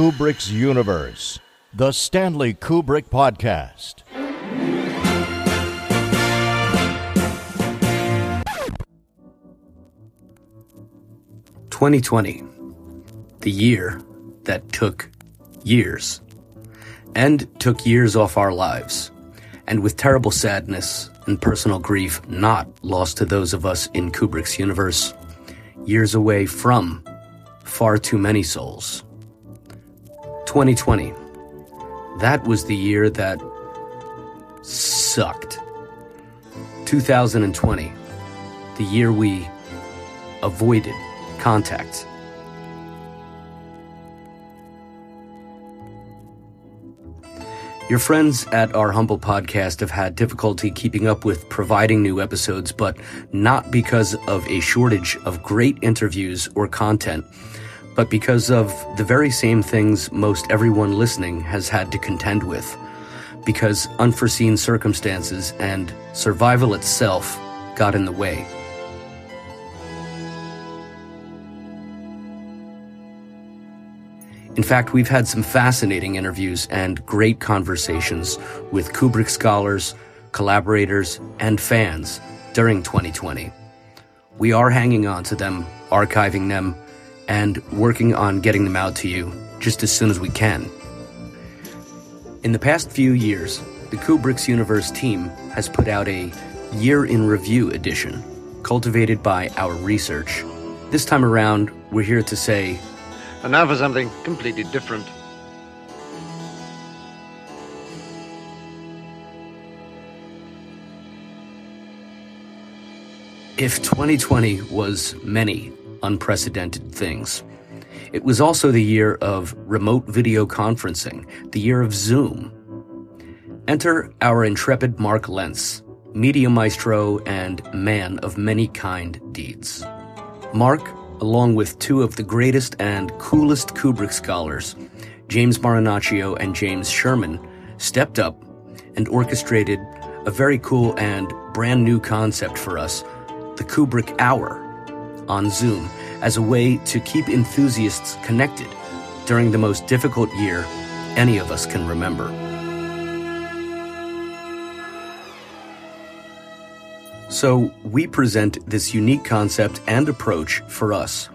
Kubrick's Universe, the Stanley Kubrick Podcast. Twenty twenty, the year that took years, and took years off our lives, and with terrible sadness and personal grief not lost to those of us in Kubrick's universe, years away from far too many souls. 2020. That was the year that sucked. 2020. The year we avoided contact. Your friends at our humble podcast have had difficulty keeping up with providing new episodes, but not because of a shortage of great interviews or content, but because of the very same things most everyone listening has had to contend with. Because unforeseen circumstances and survival itself got in the way. In fact, we've had some fascinating interviews and great conversations with Kubrick scholars, collaborators, and fans during 2020. We are hanging on to them, archiving them, and working on getting them out to you just as soon as we can. In the past few years, the Kubrick's Universe team has put out a Year in Review edition, cultivated by our research. This time around, we're here to say And now for something completely different. If 2020 was many unprecedented things, it was also the year of remote video conferencing, the year of Zoom. Enter our intrepid Mark Lentz, media maestro and man of many kind deeds. Mark, along with two of the greatest and coolest Kubrick scholars, James Marinaccio and James Sherman, stepped up and orchestrated a very cool and brand new concept for us the Kubrick Hour on Zoom as a way to keep enthusiasts connected during the most difficult year any of us can remember. So, we present this unique concept and approach for us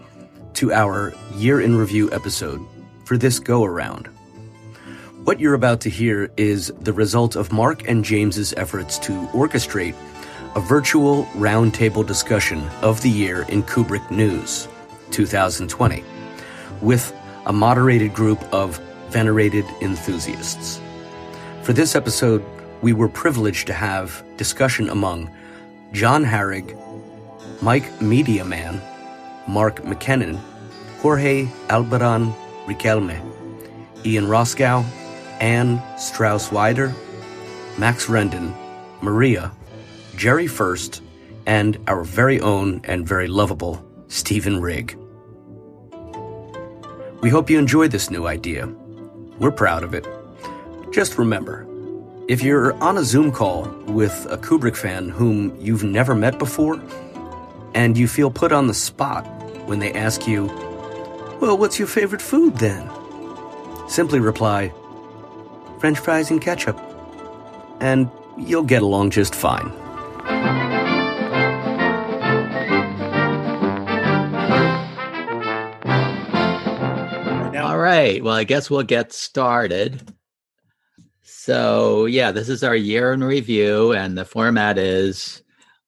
to our Year in Review episode for this go around. What you're about to hear is the result of Mark and James's efforts to orchestrate a virtual roundtable discussion of the year in Kubrick News 2020 with a moderated group of venerated enthusiasts. For this episode, we were privileged to have discussion among John Harrig, Mike Mediaman, Mark McKinnon, Jorge Albaran Riquelme, Ian Roscoe, Anne Strauss Wider, Max Rendon, Maria, Jerry First, and our very own and very lovable Stephen Rigg. We hope you enjoy this new idea. We're proud of it. Just remember, if you're on a Zoom call with a Kubrick fan whom you've never met before, and you feel put on the spot when they ask you, Well, what's your favorite food then? Simply reply, French fries and ketchup, and you'll get along just fine. Right. Well, I guess we'll get started. So, yeah, this is our year in review, and the format is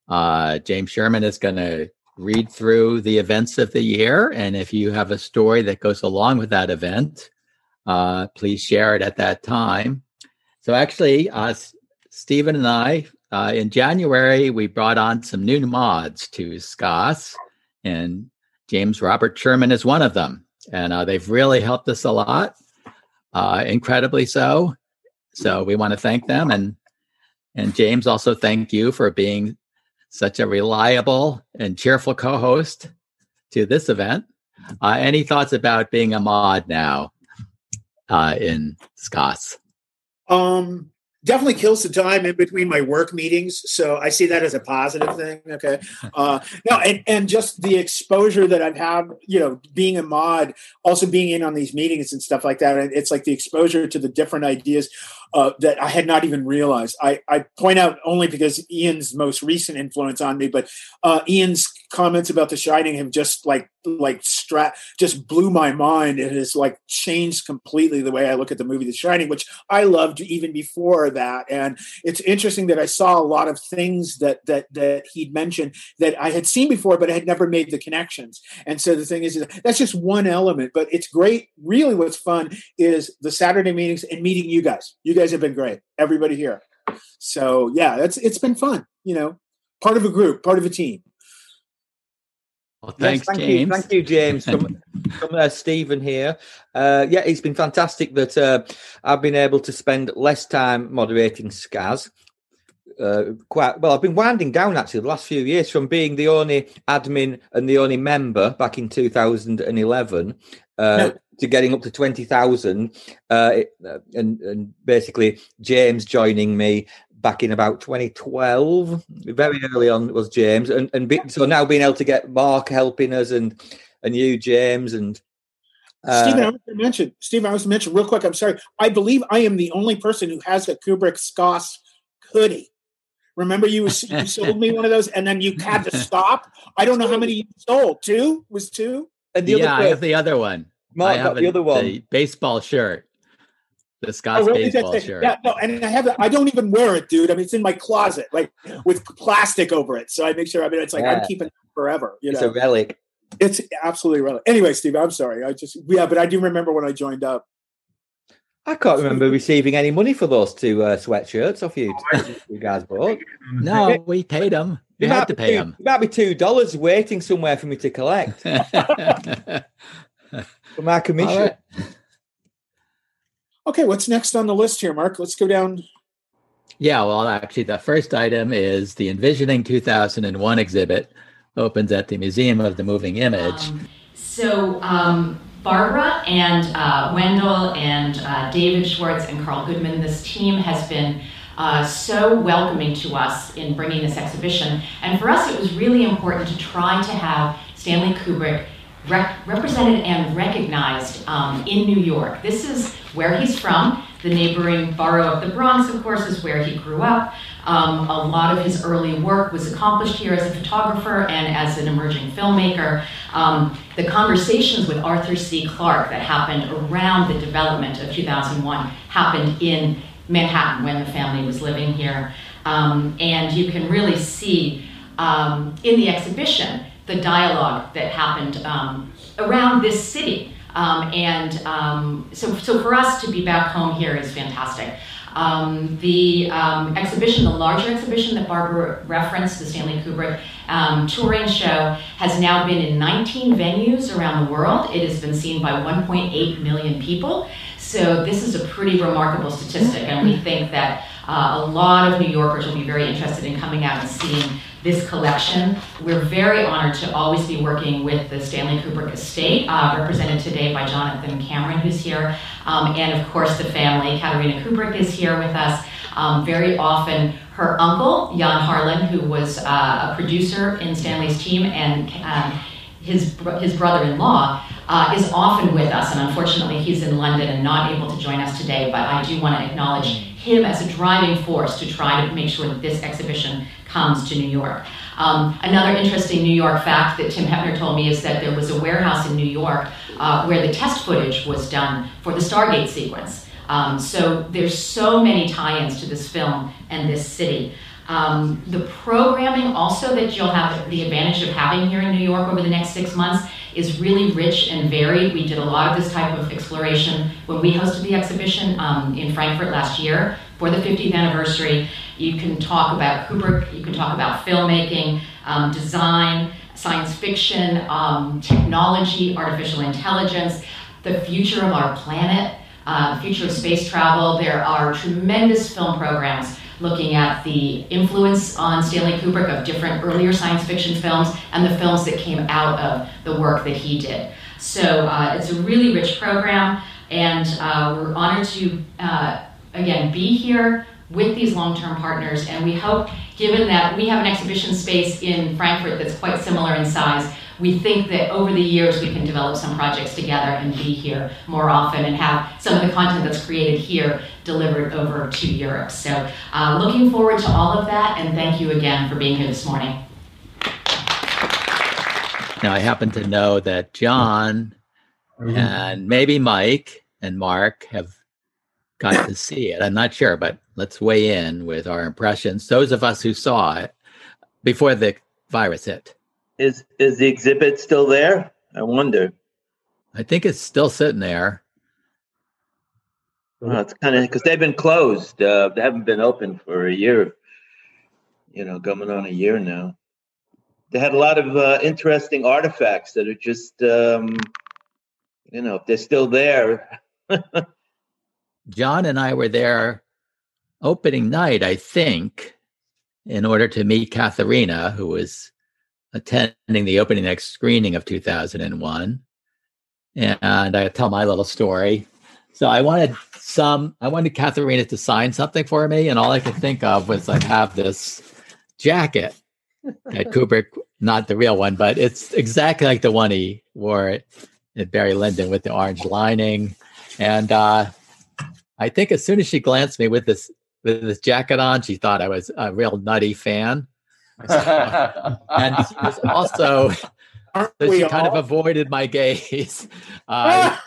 uh, James Sherman is going to read through the events of the year. And if you have a story that goes along with that event, uh, please share it at that time. So, actually, uh, Stephen and I, uh, in January, we brought on some new mods to SCAS, and James Robert Sherman is one of them. And uh, they've really helped us a lot, uh, incredibly so. So we want to thank them. And, and James, also thank you for being such a reliable and cheerful co host to this event. Uh, any thoughts about being a mod now uh, in SCAS? Um, definitely kills the time in between my work meetings so i see that as a positive thing okay uh no and and just the exposure that i've had you know being a mod also being in on these meetings and stuff like that it's like the exposure to the different ideas uh, that I had not even realized. I, I point out only because Ian's most recent influence on me, but uh, Ian's comments about The Shining have just like like stra- just blew my mind. It has like changed completely the way I look at the movie The Shining, which I loved even before that. And it's interesting that I saw a lot of things that that that he'd mentioned that I had seen before, but I had never made the connections. And so the thing is, is that's just one element, but it's great. Really, what's fun is the Saturday meetings and meeting you guys. You guys have been great. Everybody here. So yeah, that's it's been fun. You know, part of a group, part of a team. Well, thanks, yes, thank James. You, thank you, James. From, from uh, Stephen here. Uh, yeah, it's been fantastic that uh, I've been able to spend less time moderating SCAS. Uh, quite well. I've been winding down actually the last few years from being the only admin and the only member back in 2011 uh, to getting up to 20,000 uh, and, and basically James joining me back in about 2012 very early on was James and, and be, so now being able to get Mark helping us and and you James and uh, Stephen, I was to mention, Stephen, I was to mention real quick. I'm sorry. I believe I am the only person who has a Kubrick SCAS hoodie. Remember, you, you sold me one of those, and then you had to stop. I don't know how many you sold. Two was two. And the yeah, other I have the other one. Mark I have the other one. The baseball shirt. The SCAS oh, really? baseball shirt. Yeah, no, and I have it. I don't even wear it, dude. I mean, it's in my closet, like with plastic over it. So I make sure. I mean, it's like yeah. I'm keeping it forever. You know, it's a relic. It's absolutely relic. Anyway, Steve, I'm sorry. I just yeah, but I do remember when I joined up. I can't remember receiving any money for those two uh, sweatshirts off you, you guys bought. No, we paid them. We had to pay two, them. It might be two dollars waiting somewhere for me to collect for my commission. Okay, what's next on the list here, Mark? Let's go down. Yeah, well, actually, the first item is the Envisioning 2001 exhibit opens at the Museum of the Moving Image. Um, so, um, Barbara and uh, Wendell and uh, David Schwartz and Carl Goodman, this team has been uh, so welcoming to us in bringing this exhibition. And for us, it was really important to try to have Stanley Kubrick rep- represented and recognized um, in New York. This is where he's from. The neighboring borough of the Bronx, of course, is where he grew up. Um, a lot of his early work was accomplished here as a photographer and as an emerging filmmaker. Um, the conversations with Arthur C. Clarke that happened around the development of 2001 happened in Manhattan when the family was living here. Um, and you can really see um, in the exhibition the dialogue that happened um, around this city. Um, and um, so, so for us to be back home here is fantastic. Um, the um, exhibition, the larger exhibition that Barbara referenced, the Stanley Kubrick um, touring show, has now been in 19 venues around the world. It has been seen by 1.8 million people. So this is a pretty remarkable statistic, and we think that uh, a lot of New Yorkers will be very interested in coming out and seeing this collection. We're very honored to always be working with the Stanley Kubrick estate, uh, represented today by Jonathan Cameron, who's here, um, and of course the family. Katharina Kubrick is here with us. Um, very often, her uncle, Jan Harlan, who was uh, a producer in Stanley's team, and um, his, his brother-in-law uh, is often with us, and unfortunately he's in London and not able to join us today, but I do want to acknowledge him as a driving force to try to make sure that this exhibition comes to New York. Um, another interesting New York fact that Tim Hepner told me is that there was a warehouse in New York uh, where the test footage was done for the Stargate sequence. Um, so there's so many tie-ins to this film and this city. Um, the programming also that you'll have the advantage of having here in New York over the next six months is really rich and varied. We did a lot of this type of exploration when we hosted the exhibition um, in Frankfurt last year for the 50th anniversary. You can talk about Kubrick, you can talk about filmmaking, um, design, science fiction, um, technology, artificial intelligence, the future of our planet, uh, future of space travel. There are tremendous film programs looking at the influence on Stanley Kubrick of different earlier science fiction films and the films that came out of the work that he did. So uh, it's a really rich program, and uh, we're honored to, uh, again, be here with these long term partners. And we hope, given that we have an exhibition space in Frankfurt that's quite similar in size, we think that over the years we can develop some projects together and be here more often and have some of the content that's created here delivered over to Europe. So, uh, looking forward to all of that, and thank you again for being here this morning. Now, I happen to know that John and maybe Mike and Mark have got to see it. I'm not sure, but let's weigh in with our impressions. Those of us who saw it before the virus hit. Is is the exhibit still there? I wonder. I think it's still sitting there. Well, it's kind of because they've been closed. Uh, they haven't been open for a year. You know, coming on a year now. They had a lot of uh, interesting artifacts that are just, um, you know, if they're still there. John and I were there opening night, I think, in order to meet Katharina, who was attending the opening night screening of 2001. And I tell my little story. So I wanted some, I wanted Katharina to sign something for me. And all I could think of was I have this jacket that Kubrick, not the real one, but it's exactly like the one he wore at Barry Lyndon with the orange lining. And uh, I think as soon as she glanced me with this with this jacket on, she thought I was a real nutty fan and she was also so she kind of avoided my gaze. Uh,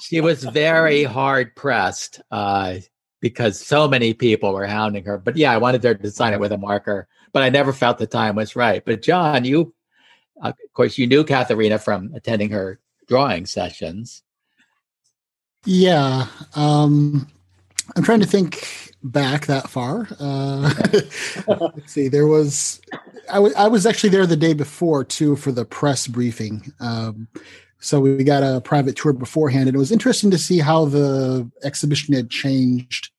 she was very hard pressed uh, because so many people were hounding her. But yeah, I wanted her to sign it with a marker, but I never felt the time was right. But John, you, uh, of course, you knew Katharina from attending her drawing sessions. Yeah, um, I'm trying to think back that far. Uh, let's see. There was I, w- I was actually there the day before too for the press briefing. Um, so we got a private tour beforehand, and it was interesting to see how the exhibition had changed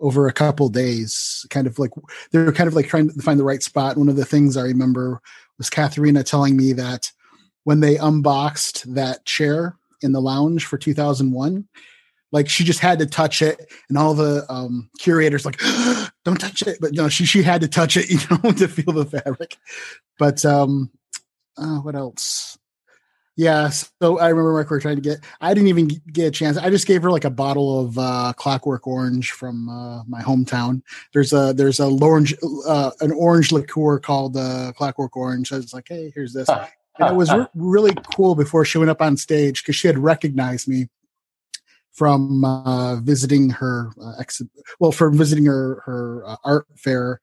over a couple days. Kind of like they were kind of like trying to find the right spot. One of the things I remember was Katharina telling me that when they unboxed that chair in the lounge for 2001 like she just had to touch it and all the um, curators like don't touch it. But no she she had to touch it you know to feel the fabric. But um uh, what else? Yeah so i remember we were trying to get i didn't even get a chance. I just gave her like a bottle of uh clockwork orange from uh my hometown. There's a there's a orange uh an orange liqueur called uh clockwork orange. I was like hey here's this. And it was re- really cool before she went up on stage because she had recognized me from uh, visiting her uh, ex- well from visiting her her uh, art fair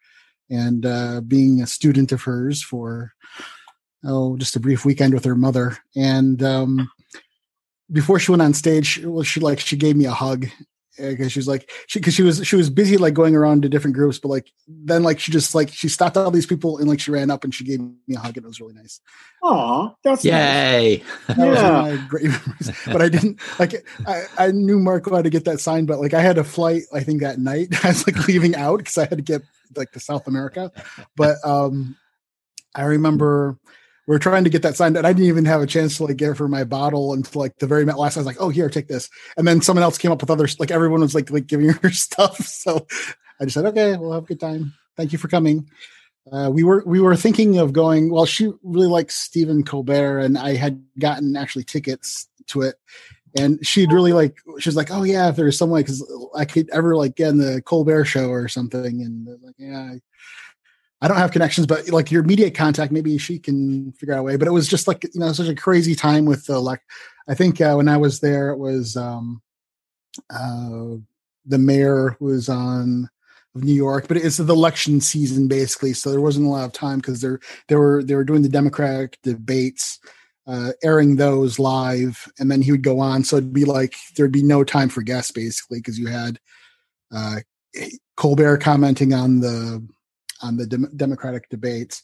and uh, being a student of hers for oh just a brief weekend with her mother. And um, before she went on stage well she like she gave me a hug because she was like she because she was she was busy like going around to different groups but like then like she just like she stopped all these people and like she ran up and she gave me a hug and it was really nice oh that's yay nice. yeah. great but i didn't like I, I knew marco had to get that sign, but like i had a flight i think that night i was like leaving out because i had to get like to south america but um i remember we are trying to get that signed and I didn't even have a chance to like give her my bottle until like the very last. I was like, oh, here, take this. And then someone else came up with others. Like everyone was like, like giving her stuff. So I just said, okay, we'll have a good time. Thank you for coming. Uh, we were we were thinking of going. Well, she really likes Stephen Colbert, and I had gotten actually tickets to it. And she'd really like. She was like, "Oh yeah, if there's some way, because I could ever like get in the Colbert show or something." And like, yeah, I don't have connections, but like your immediate contact, maybe she can figure out a way. But it was just like you know such a crazy time with the like. I think uh, when I was there, it was um, uh, the mayor who was on of New York, but it's the election season basically, so there wasn't a lot of time because they're they were they were doing the Democratic debates, uh, airing those live, and then he would go on. So it'd be like there'd be no time for guests basically because you had uh, Colbert commenting on the on the dem- Democratic debates.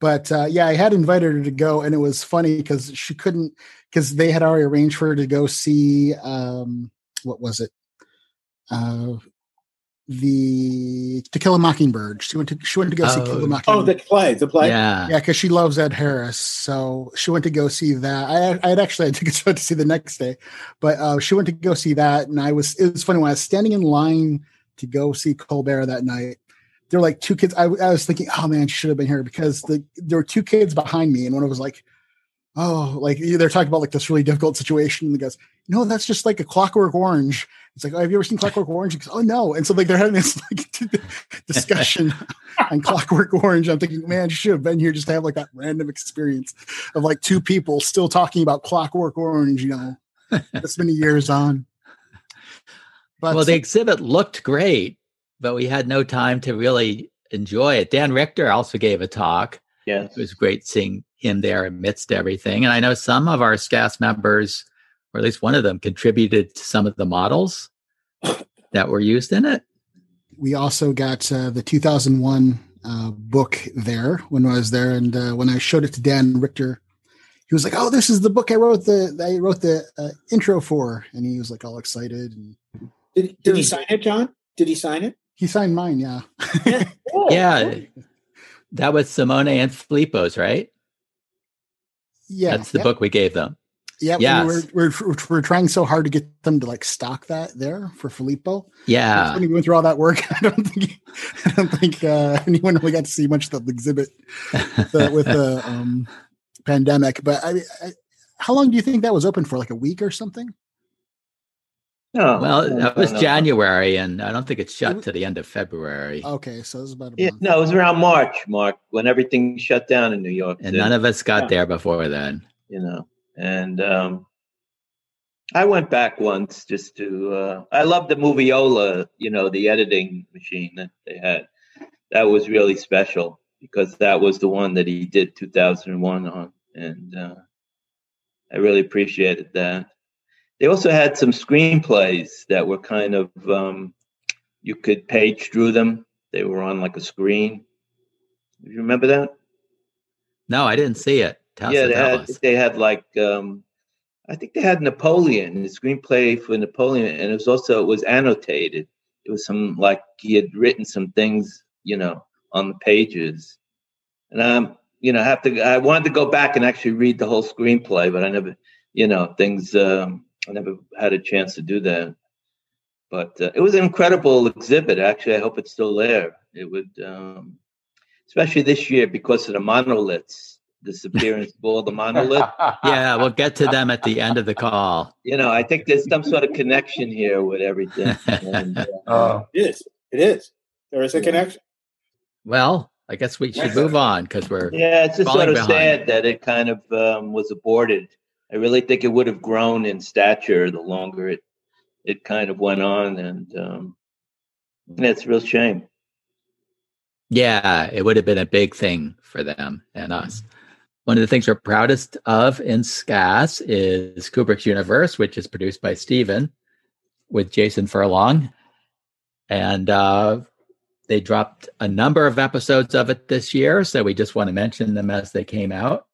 But uh, yeah, I had invited her to go, and it was funny because she couldn't because they had already arranged for her to go see um, what was it? Uh, the To Kill a Mockingbird. She went to she went to go see Kill a Oh, Mockingbird. the play, the play. Yeah. Yeah, because she loves Ed Harris, so she went to go see that. I, I had actually had tickets to see the next day, but uh, she went to go see that, and I was. It was funny when I was standing in line to go see Colbert that night. There were like two kids. I, I was thinking, oh man, she should have been here because the there were two kids behind me, and one was like, oh, like they're talking about like this really difficult situation. And the guys, no, that's just like a Clockwork Orange. It's like, oh, have you ever seen Clockwork Orange? He goes, oh no. And so like they're having this like discussion on Clockwork Orange. I'm thinking, man, you should have been here just to have like that random experience of like two people still talking about Clockwork Orange. You know, this many years on. But well, the exhibit looked great, but we had no time to really enjoy it. Dan Richter also gave a talk. Yes. It was great seeing him there amidst everything. And I know some of our SCAS members, or at least one of them, contributed to some of the models that were used in it. we also got uh, the 2001 uh, book there when I was there, and uh, when I showed it to Dan Richter, he was like, "Oh, this is the book I wrote the I wrote the uh, intro for," and he was like all excited. And Did, did he sign it, John? Did he sign it? He signed mine, yeah. yeah. That was Simone and Filippo's, right? Yeah, That's the yep. book we gave them. Yeah, Yes. we we're, we're we're trying so hard to get them to like stock that there for Filippo. Yeah. When we went through all that work, I don't think I don't think uh, anyone really got to see much of the exhibit the, with the um, pandemic. But I, I, how long do you think that was open for? Like a week or something? No. Well, no, that was. January, and I don't think it shut to the end of February. Okay, so it was about a Yeah, no, it was around March, Mark, when everything shut down in New York. And none of us got Yeah. there before then. you know and um i went back once just to uh i love the moviola you know the editing machine that they had that was really special because that was the one that he did 2001 on and uh i really appreciated that they also had some screenplays that were kind of um you could page through them they were on like a screen Do you remember that No, I didn't see it. Tell yeah, they had, they had like um, I think they had Napoleon, the screenplay for Napoleon, and it was also it was annotated. It was some like he had written some things, you know, on the pages, and I'm, you know, I have to. I wanted to go back and actually read the whole screenplay, but I never, you know, things. Um, I never had a chance to do that. But uh, it was an incredible exhibit. Actually, I hope it's still there. It would, um, especially this year because of the monoliths, disappearance of all the monoliths. yeah, we'll get to them at the end of the call. You know, I think there's some sort of connection here with everything. And, uh, It is. It is. There is a connection. Well, I guess we should move on because we're yeah, it's just sort of behind. sad that it kind of um, was aborted. I really think it would have grown in stature the longer it it kind of went on, and um, it's a real shame. Yeah, it would have been a big thing for them and us. One of the things we're proudest of in SCAS is Kubrick's Universe, which is produced by Steven with Jason Furlong. And uh, they dropped a number of episodes of it this year. So we just want to mention them as they came out.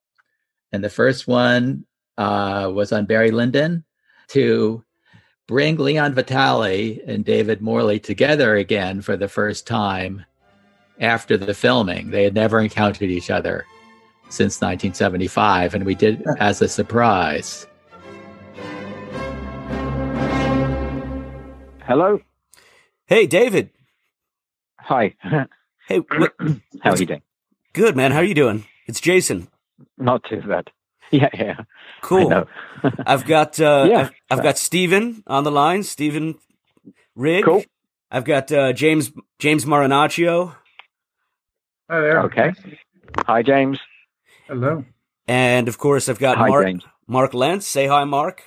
And the first one uh, was on Barry Lyndon to bring Leon Vitali and David Morley together again for the first time after the filming. They had never encountered each other since 1975, and we did as a surprise. Hello. Hey, David. Hi. Hey, wh- How are you doing? good man. How are you doing? It's Jason. Not too bad. Yeah, yeah. Cool. I've got uh, Yeah. I've, I've got Steven on the line. Steven Rigg. Cool. I've got uh, James James Marinaccio. Hi there. Okay. Hi, James. Hello. And of course, I've got Hi, Mark James. Mark Lentz. Say hi, Mark.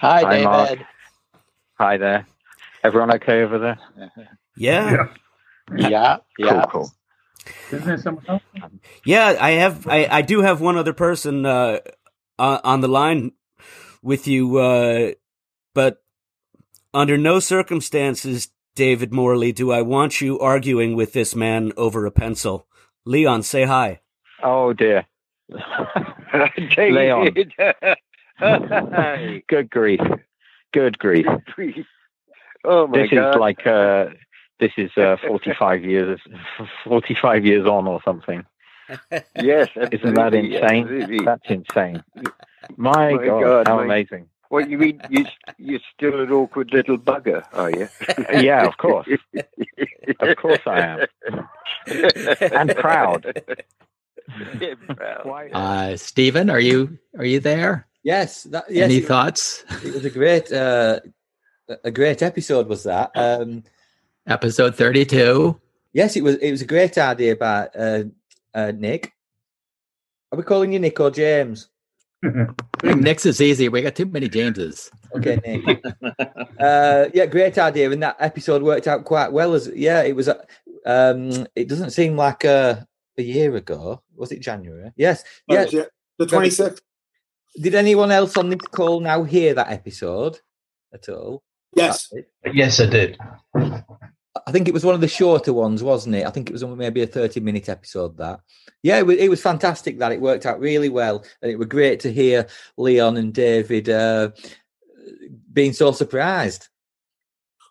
Hi, Hi, Mark. David. Hi there. Everyone okay over there? Yeah. Yeah, yeah. Cool, cool. Isn't there someone else? Yeah, I have. I, I do have one other person uh, on, on the line with you, uh, but under no circumstances, David Morley, do I want you arguing with this man over a pencil. Leon, say hi. Oh dear. Leon. Good grief. Good grief. Oh my this god! is like uh this is uh 45 years 45 years on or something. yes, Isn't that insane? absolutely. That's insane. My, My God, God, how my- amazing. What you mean? You you're still an awkward little bugger, are you? Yeah, of course. Of course I am. And proud. Yeah, proud. Uh, Stephen, are you are you there? Yes. That, yes Any it- thoughts? It was a great, uh, a great episode. Was that? Um, Episode thirty-two. yes, it was. It was a great idea by uh, uh, Nick. Are we calling you Nick or James? Nick's is easy. We got too many Jameses. Okay, Nick. uh, yeah, great idea, and that episode worked out quite well. As yeah, it was. uh, Um, it doesn't seem like a a year ago. Was it January? Yes. Oh, Yes. yeah, the 26th. Did anyone else on this call now hear that episode at all? Yes. Yes, I did. I think it was one of the shorter ones, wasn't it? I think it was maybe a 30 minute episode that. Yeah, it was, it was fantastic that it worked out really well. And it was great to hear Leon and David uh, being so surprised.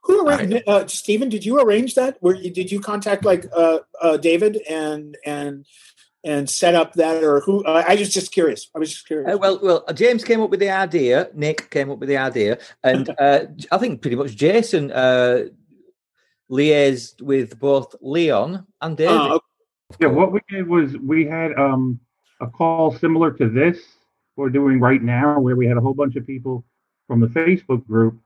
Who arranged? Uh, Stephen, did you arrange that? Were you, did you contact like uh, uh, David and and and set up that, or who? Uh, I was just curious. I was just curious. Uh, well, well, James came up with the idea. Nick came up with the idea, and uh, I think pretty much Jason uh, liaised with both Leon and David. Oh, Yeah, what we did was we had um, a call similar to this we're doing right now, where we had a whole bunch of people from the Facebook group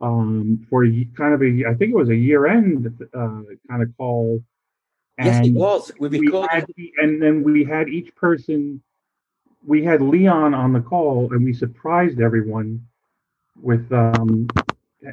um, for kind of a, I think it was a year-end uh, kind of call. Yes, it And was. We we had, and then we had each person. We had Leon on the call, and we surprised everyone with um,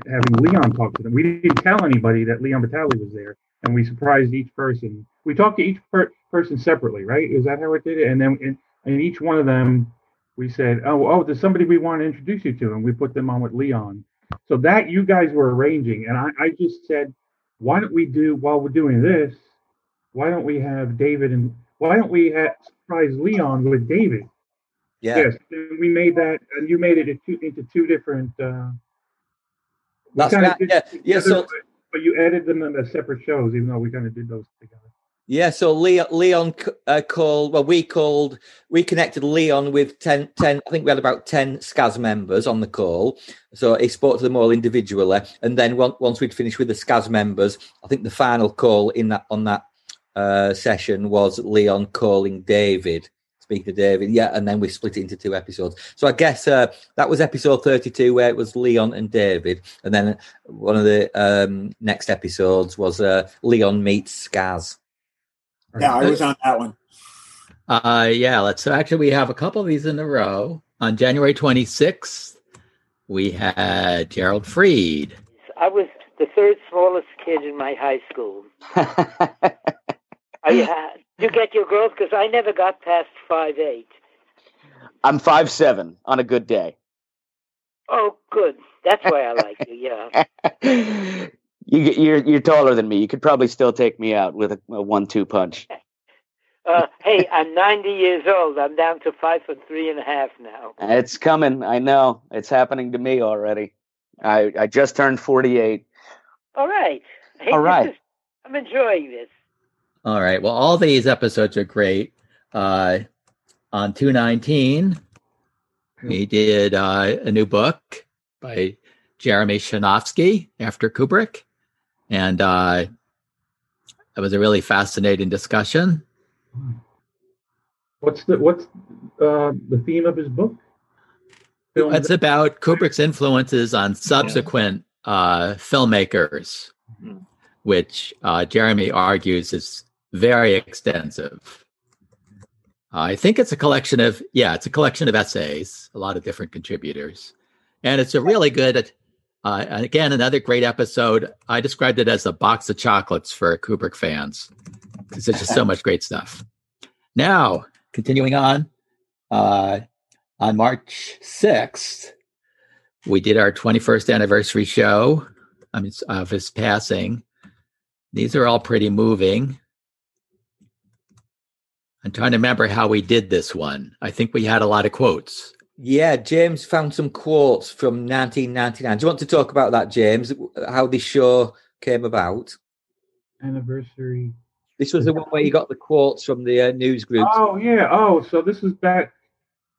having Leon talk to them. We didn't tell anybody that Leon Vitali was there, and we surprised each person. We talked to each per- person separately, right? Is that how it did it? And then in, in each one of them, we said, "Oh, oh, there's somebody we want to introduce you to," and we put them on with Leon. So that you guys were arranging, and I, I just said, "Why don't we do while we're doing this? Why don't we have David and why don't we have surprise Leon with David?" Yeah. Yes, we made that, and you made it into two, into two different. Uh, That's right, yeah, yeah, so- but, but you edited them as separate shows, even though we kind of did those together. Yeah, so Leon, Leon uh, called, well, we called, we connected Leon with 10, 10, I think we had about 10 SCAS members on the call. So he spoke to them all individually. And then once we'd finished with the SCAS members, I think the final call in that, on that uh, session was Leon calling David, speaking to David. Yeah. And then we split it into two episodes. So I guess uh, that was episode 32 where it was Leon and David. And then one of the um, next episodes was uh, Leon meets SCAS. Yeah, I was on that one. Uh, yeah, let's so actually we have a couple of these in a row. On January 26th, we had Gerald Fried. I was the third smallest kid in my high school. Are you, ha- you get your growth because I never got past five eight. I'm five seven on a good day. Oh, good. That's why I like you. Yeah. You get you're you're taller than me. You could probably still take me out with a, a one-two punch. Uh, hey, I'm 90 years old. I'm down to five foot three and a half now. It's coming. I know. It's happening to me already. I I just turned 48. All right. Hey, All right. is- I'm enjoying this. All right. Well, all these episodes are great. Uh, on 219, we did uh, a new book by Jeremy Szaniawski after Kubrick. And uh, it was a really fascinating discussion. What's the what's uh, the theme of his book? Film- It's about Kubrick's influences on subsequent uh, filmmakers. which uh, Jeremy argues is very extensive. I think it's a collection of, yeah, it's a collection of essays, a lot of different contributors. And it's a really good, uh, again, another great episode. I described it as a box of chocolates for Kubrick fans because it's just so much great stuff. Now, continuing on, uh, on March 6th, we did our 21st anniversary show I mean, of his passing. These are all pretty moving. I'm trying to remember how we did this one. I think we had a lot of quotes. Yeah, James found some quotes from 1999. Do you want to talk about that, James? How this show came about? Anniversary. This was the one where you got the quotes from the uh, news group. Oh yeah. Oh, so this is back.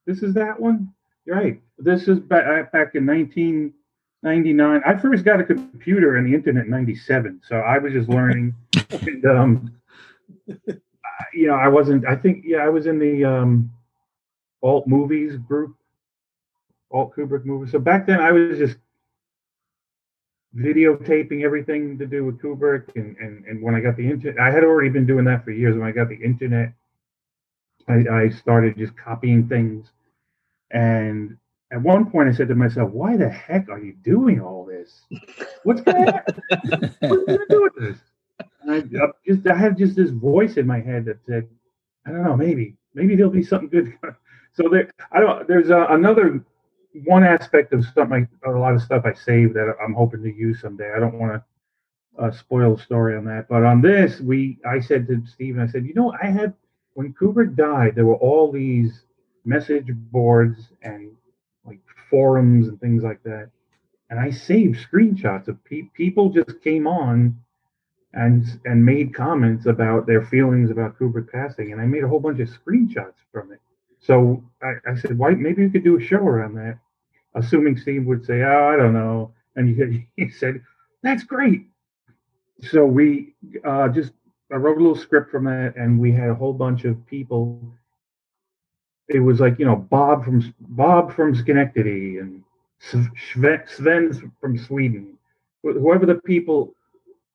This is that one. Right. This is back uh, back in 1999. I first got a computer and the internet in 97. So I was just learning. and, um, you know, I wasn't. I think yeah, I was in the um, alt movies group, alt Kubrick movies. So back then, I was just videotaping everything to do with Kubrick, and and and when I got the internet, I had already been doing that for years. When I got the internet, I, I started just copying things, and at one point, I said to myself, "Why the heck are you doing all this? What's going on? what are you gonna do with this?" I just I had just this voice in my head that said, "I don't know, maybe maybe there'll be something good." so there, I don't. There's uh, another one aspect of stuff. My a lot of stuff I saved that I'm hoping to use someday. I don't want to uh, spoil the story on that, but on this, we I said to Stephen, I said, you know, I had when Kubrick died, there were all these message boards and like forums and things like that, and I saved screenshots of pe- people just came on and and made comments about their feelings about Kubrick passing, and I made a whole bunch of screenshots from it. So I, I said, why maybe we could do a show around that, assuming Steve would say, oh, I don't know, and he, he said, that's great. So we uh, just I wrote a little script from that, and we had a whole bunch of people. It was like you know Bob from Bob from Schenectady and Sven, Sven from Sweden, whoever the people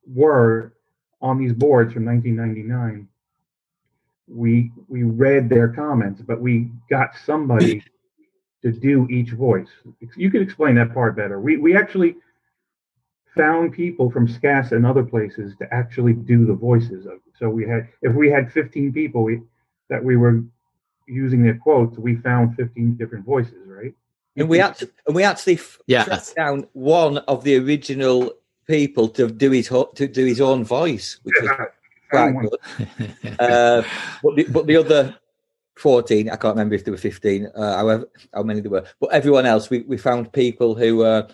were on these boards from 1999 we we read their comments but we got somebody to do each voice you could explain that part better we we actually found people from SCAS and other places to actually do the voices of it. so we had if we had 15 people we, that we were using their quotes we found 15 different voices right And we actually, and we actually yeah. Yes. down one of the original people to do his ho- to do his own voice, which was quite good. Uh, but the, but the other fourteen, I can't remember if there were fifteen, uh, however how many there were. But everyone else, we we found people who uh,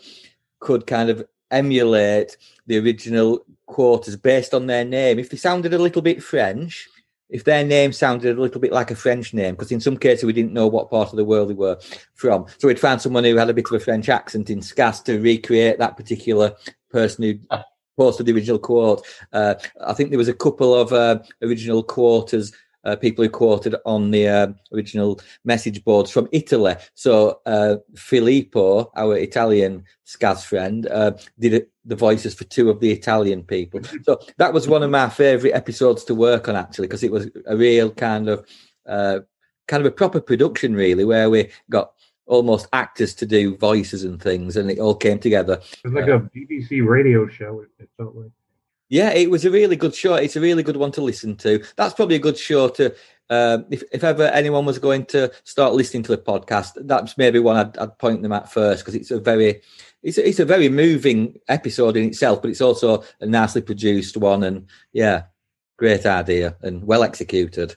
could kind of emulate the original quarters based on their name. If they sounded a little bit French, if their name sounded a little bit like a French name, because in some cases we didn't know what part of the world they were from. So we'd found someone who had a bit of a French accent in SCAS to recreate that particular person who posted the original quote. Uh, I think there was a couple of uh, original quotas. Uh, people who quoted on the uh, original message boards from Italy. So uh, Filippo, our Italian SCAS friend, uh, did the voices for two of the Italian people. So that was one of my favourite episodes to work on actually, because it was a real kind of uh, kind of a proper production really, where we got almost actors to do voices and things, and it all came together. it was like a bbc radio show it felt like Yeah, it was a really good show. It's a really good one to listen to. That's probably a good show to. Uh, if, if ever anyone was going to start listening to the podcast, that's maybe one I'd, I'd point them at first because it's a very, it's a, it's a very moving episode in itself, but it's also a nicely produced one, and yeah, great idea and well executed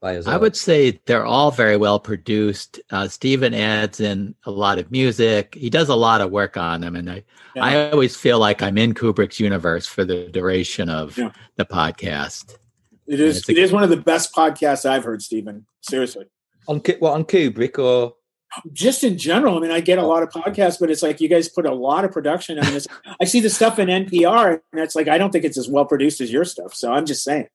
by us. I all. would say they're all very well produced. Uh, Stephen adds in a lot of music. He does a lot of work on them, and I, I always feel like I'm in Kubrick's universe for the duration of Yeah. the podcast. It is. It's a- It is one of the best podcasts I've heard, Stephen. Seriously. on Ku- what on Kubrick or just in general. I mean, I get a lot of podcasts, but it's like you guys put a lot of production. I mean, it's, I see the stuff in NPR, and it's like I don't think it's as well produced as your stuff. So I'm just saying.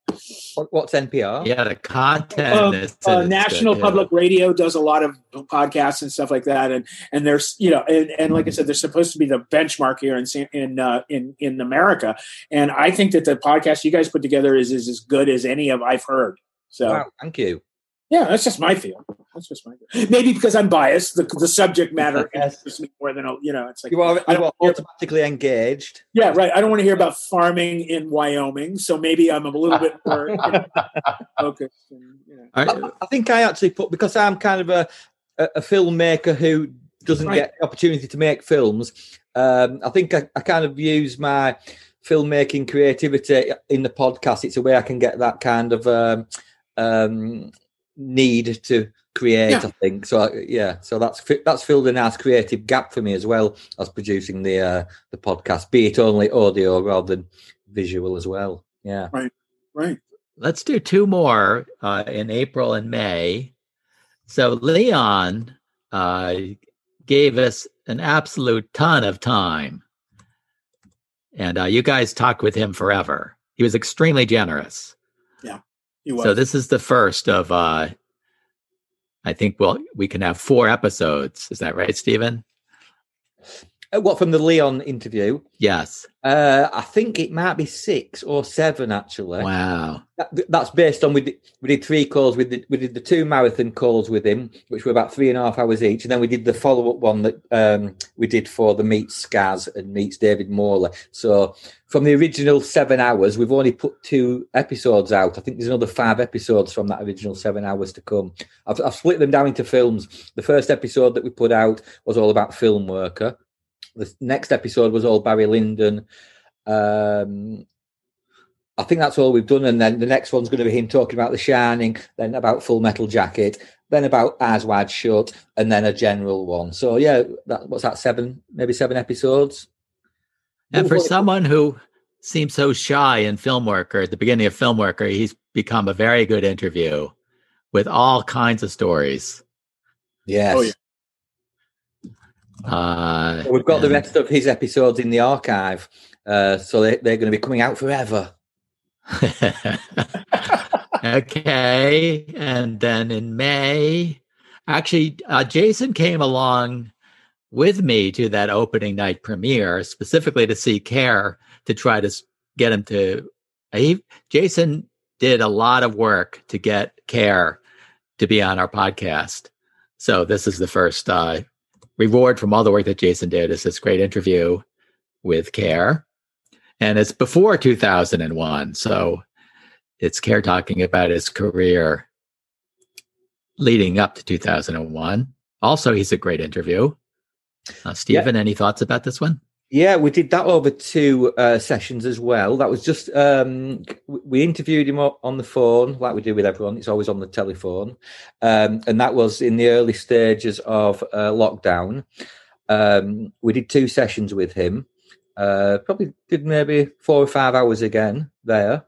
What's NPR? Yeah, the content Um, uh, National good, yeah. Public Radio does a lot of podcasts and stuff like that, and and there's you know, and, and like I said, they're supposed to be the benchmark here in in uh, in in America, and I think that the podcast you guys put together is is as good as any of I've heard. So Wow, thank you. Yeah, that's just my feel. That's just my feel. maybe because I'm biased. The the subject matter interests me more than you know. It's like You are, you are automatically engaged. yeah, right. I don't want to hear about farming in Wyoming, so maybe I'm a little bit more you know, focused. And, you know. I, I think I actually put because I'm kind of a a, a filmmaker who doesn't Right. get the opportunity to make films. Um, I think I, I kind of use my filmmaking creativity in the podcast. It's a way I can get that kind of um, um, need to create. Yeah. I think so. I- Yeah, so that's that's filled a nice creative gap for me as well as producing the uh, the podcast, be it only audio rather than visual as well. Yeah, right, right. Let's do two more uh, in April and May. So Leon uh, gave us an absolute ton of time, and uh, you guys talked with him forever. He was extremely generous. Yeah, he was. So this is the first of, uh, I think. Well, we can have four episodes. Is that right, Stephen? Uh, what from the Leon interview? Yes. Uh, I think it might be six or seven actually. Wow. That, that's based on we did, we did three calls. We did we did the two marathon calls with him, which were about three and a half hours each, and then we did the follow up one that um, we did for the meets SCAS and meets David Morley. So from the original seven hours, we've only put two episodes out. I think there's another five episodes from that original seven hours to come. I've, I've split them down into films. The first episode that we put out was all about film worker. The next episode was all Barry Lyndon. Um, I think that's all we've done. And then the next one's going to be him talking about The Shining, then about Full Metal Jacket, then about Eyes Wide Shut, and then a general one. So yeah, that, what's that? Seven, maybe seven episodes. And for someone who seems so shy in Film Worker at the beginning of Film Worker, he's become a very good interview with all kinds of stories. Yes. Oh, yeah. Uh, We've got the rest of his episodes in the archive, uh, so they, they're going to be coming out forever. okay. And then in May, actually, uh, Jason came along with me to that opening night premiere specifically to see Keir to try to get him to. He, Jason did a lot of work to get Keir to be on our podcast. So this is the first uh, reward from all the work that Jason did. Is this great interview with Keir, and it's before 2001. So it's Keir talking about his career leading up to 2001. Also, he's a great interview. Uh, Stephen, any thoughts about this one? Yeah, we did that over two uh, sessions as well. That was just um, we interviewed him on the phone, like we do with everyone. It's always on the telephone, um, and that was in the early stages of uh, lockdown. Um, we did two sessions with him. Uh, probably did maybe four or five hours again there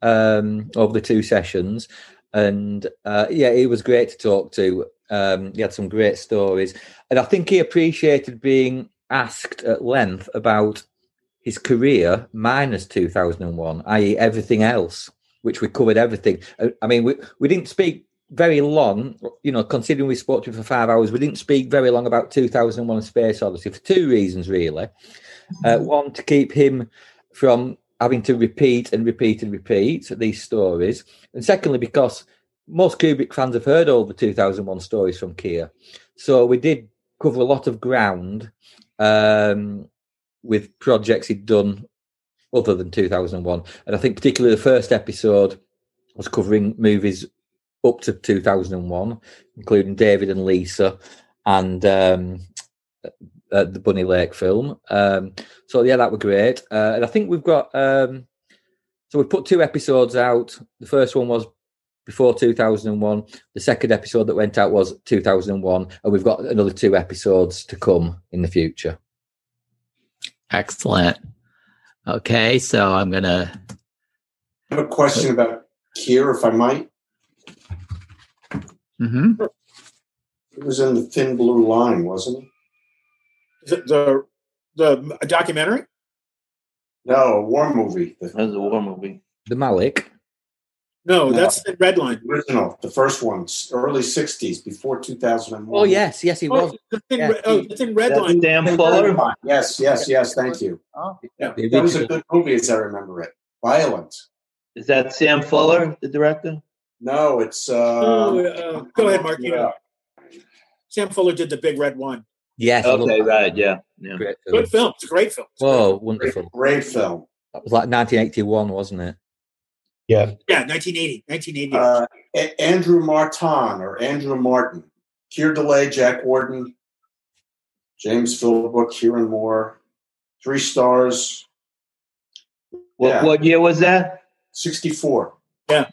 um, over the two sessions, and uh, yeah, he was great to talk to. Um, he had some great stories, and I think he appreciated being asked at length about his career minus 2001, i.e., everything else, which we covered everything. Uh, I mean, we, we didn't speak very long, you know, considering we spoke to him for five hours, we didn't speak very long about 2001 Space Odyssey for two reasons, really. Uh, one, to keep him from having to repeat and repeat and repeat these stories. And secondly, because most Kubrick fans have heard all the 2001 stories from Keir. So we did cover a lot of ground um, with projects he'd done other than 2001. And I think particularly the first episode was covering movies up to 2001, including David and Lisa and um, uh, the Bunny Lake film. Um, so yeah, that were great. Uh, and I think we've got um, so we've put two episodes out. The first one was before 2001. The second episode that went out was 2001, and we've got another two episodes to come in the future. Excellent. Okay, so I'm gonna. I have a question about Keir, if I might. hmm It was in the Thin Blue Line, wasn't it? The the, the documentary. No, a war movie. That was a war movie. The Malick. No, that's the red line. Original, the first ones, early '60s, before 2001. Oh yes, yes, he Oh, was. the thin, Yeah, re- oh, he- the thin red That's line. Dan Fuller. Yes, yes, yes. Thank you. Oh, Yeah. The That was a good movie, as I remember it. Violent. Is that Sam Fuller, the director? No, it's. Uh, Oh, uh, go ahead, Mark. You yeah. know. Sam Fuller did the big red one. Yes. Okay, right, yeah. yeah. Great film. Good film. It's a great film. Oh, wonderful. Great film. That was like 1981, wasn't it? Yeah. Yeah, 1980. 1980. Uh, A- Andrew Marton or Andrew Marton, Keir Dullea, Jack Warden, James Philbrook, Kieran Moore, three stars, What, Yeah. what year was that? 64. Yeah.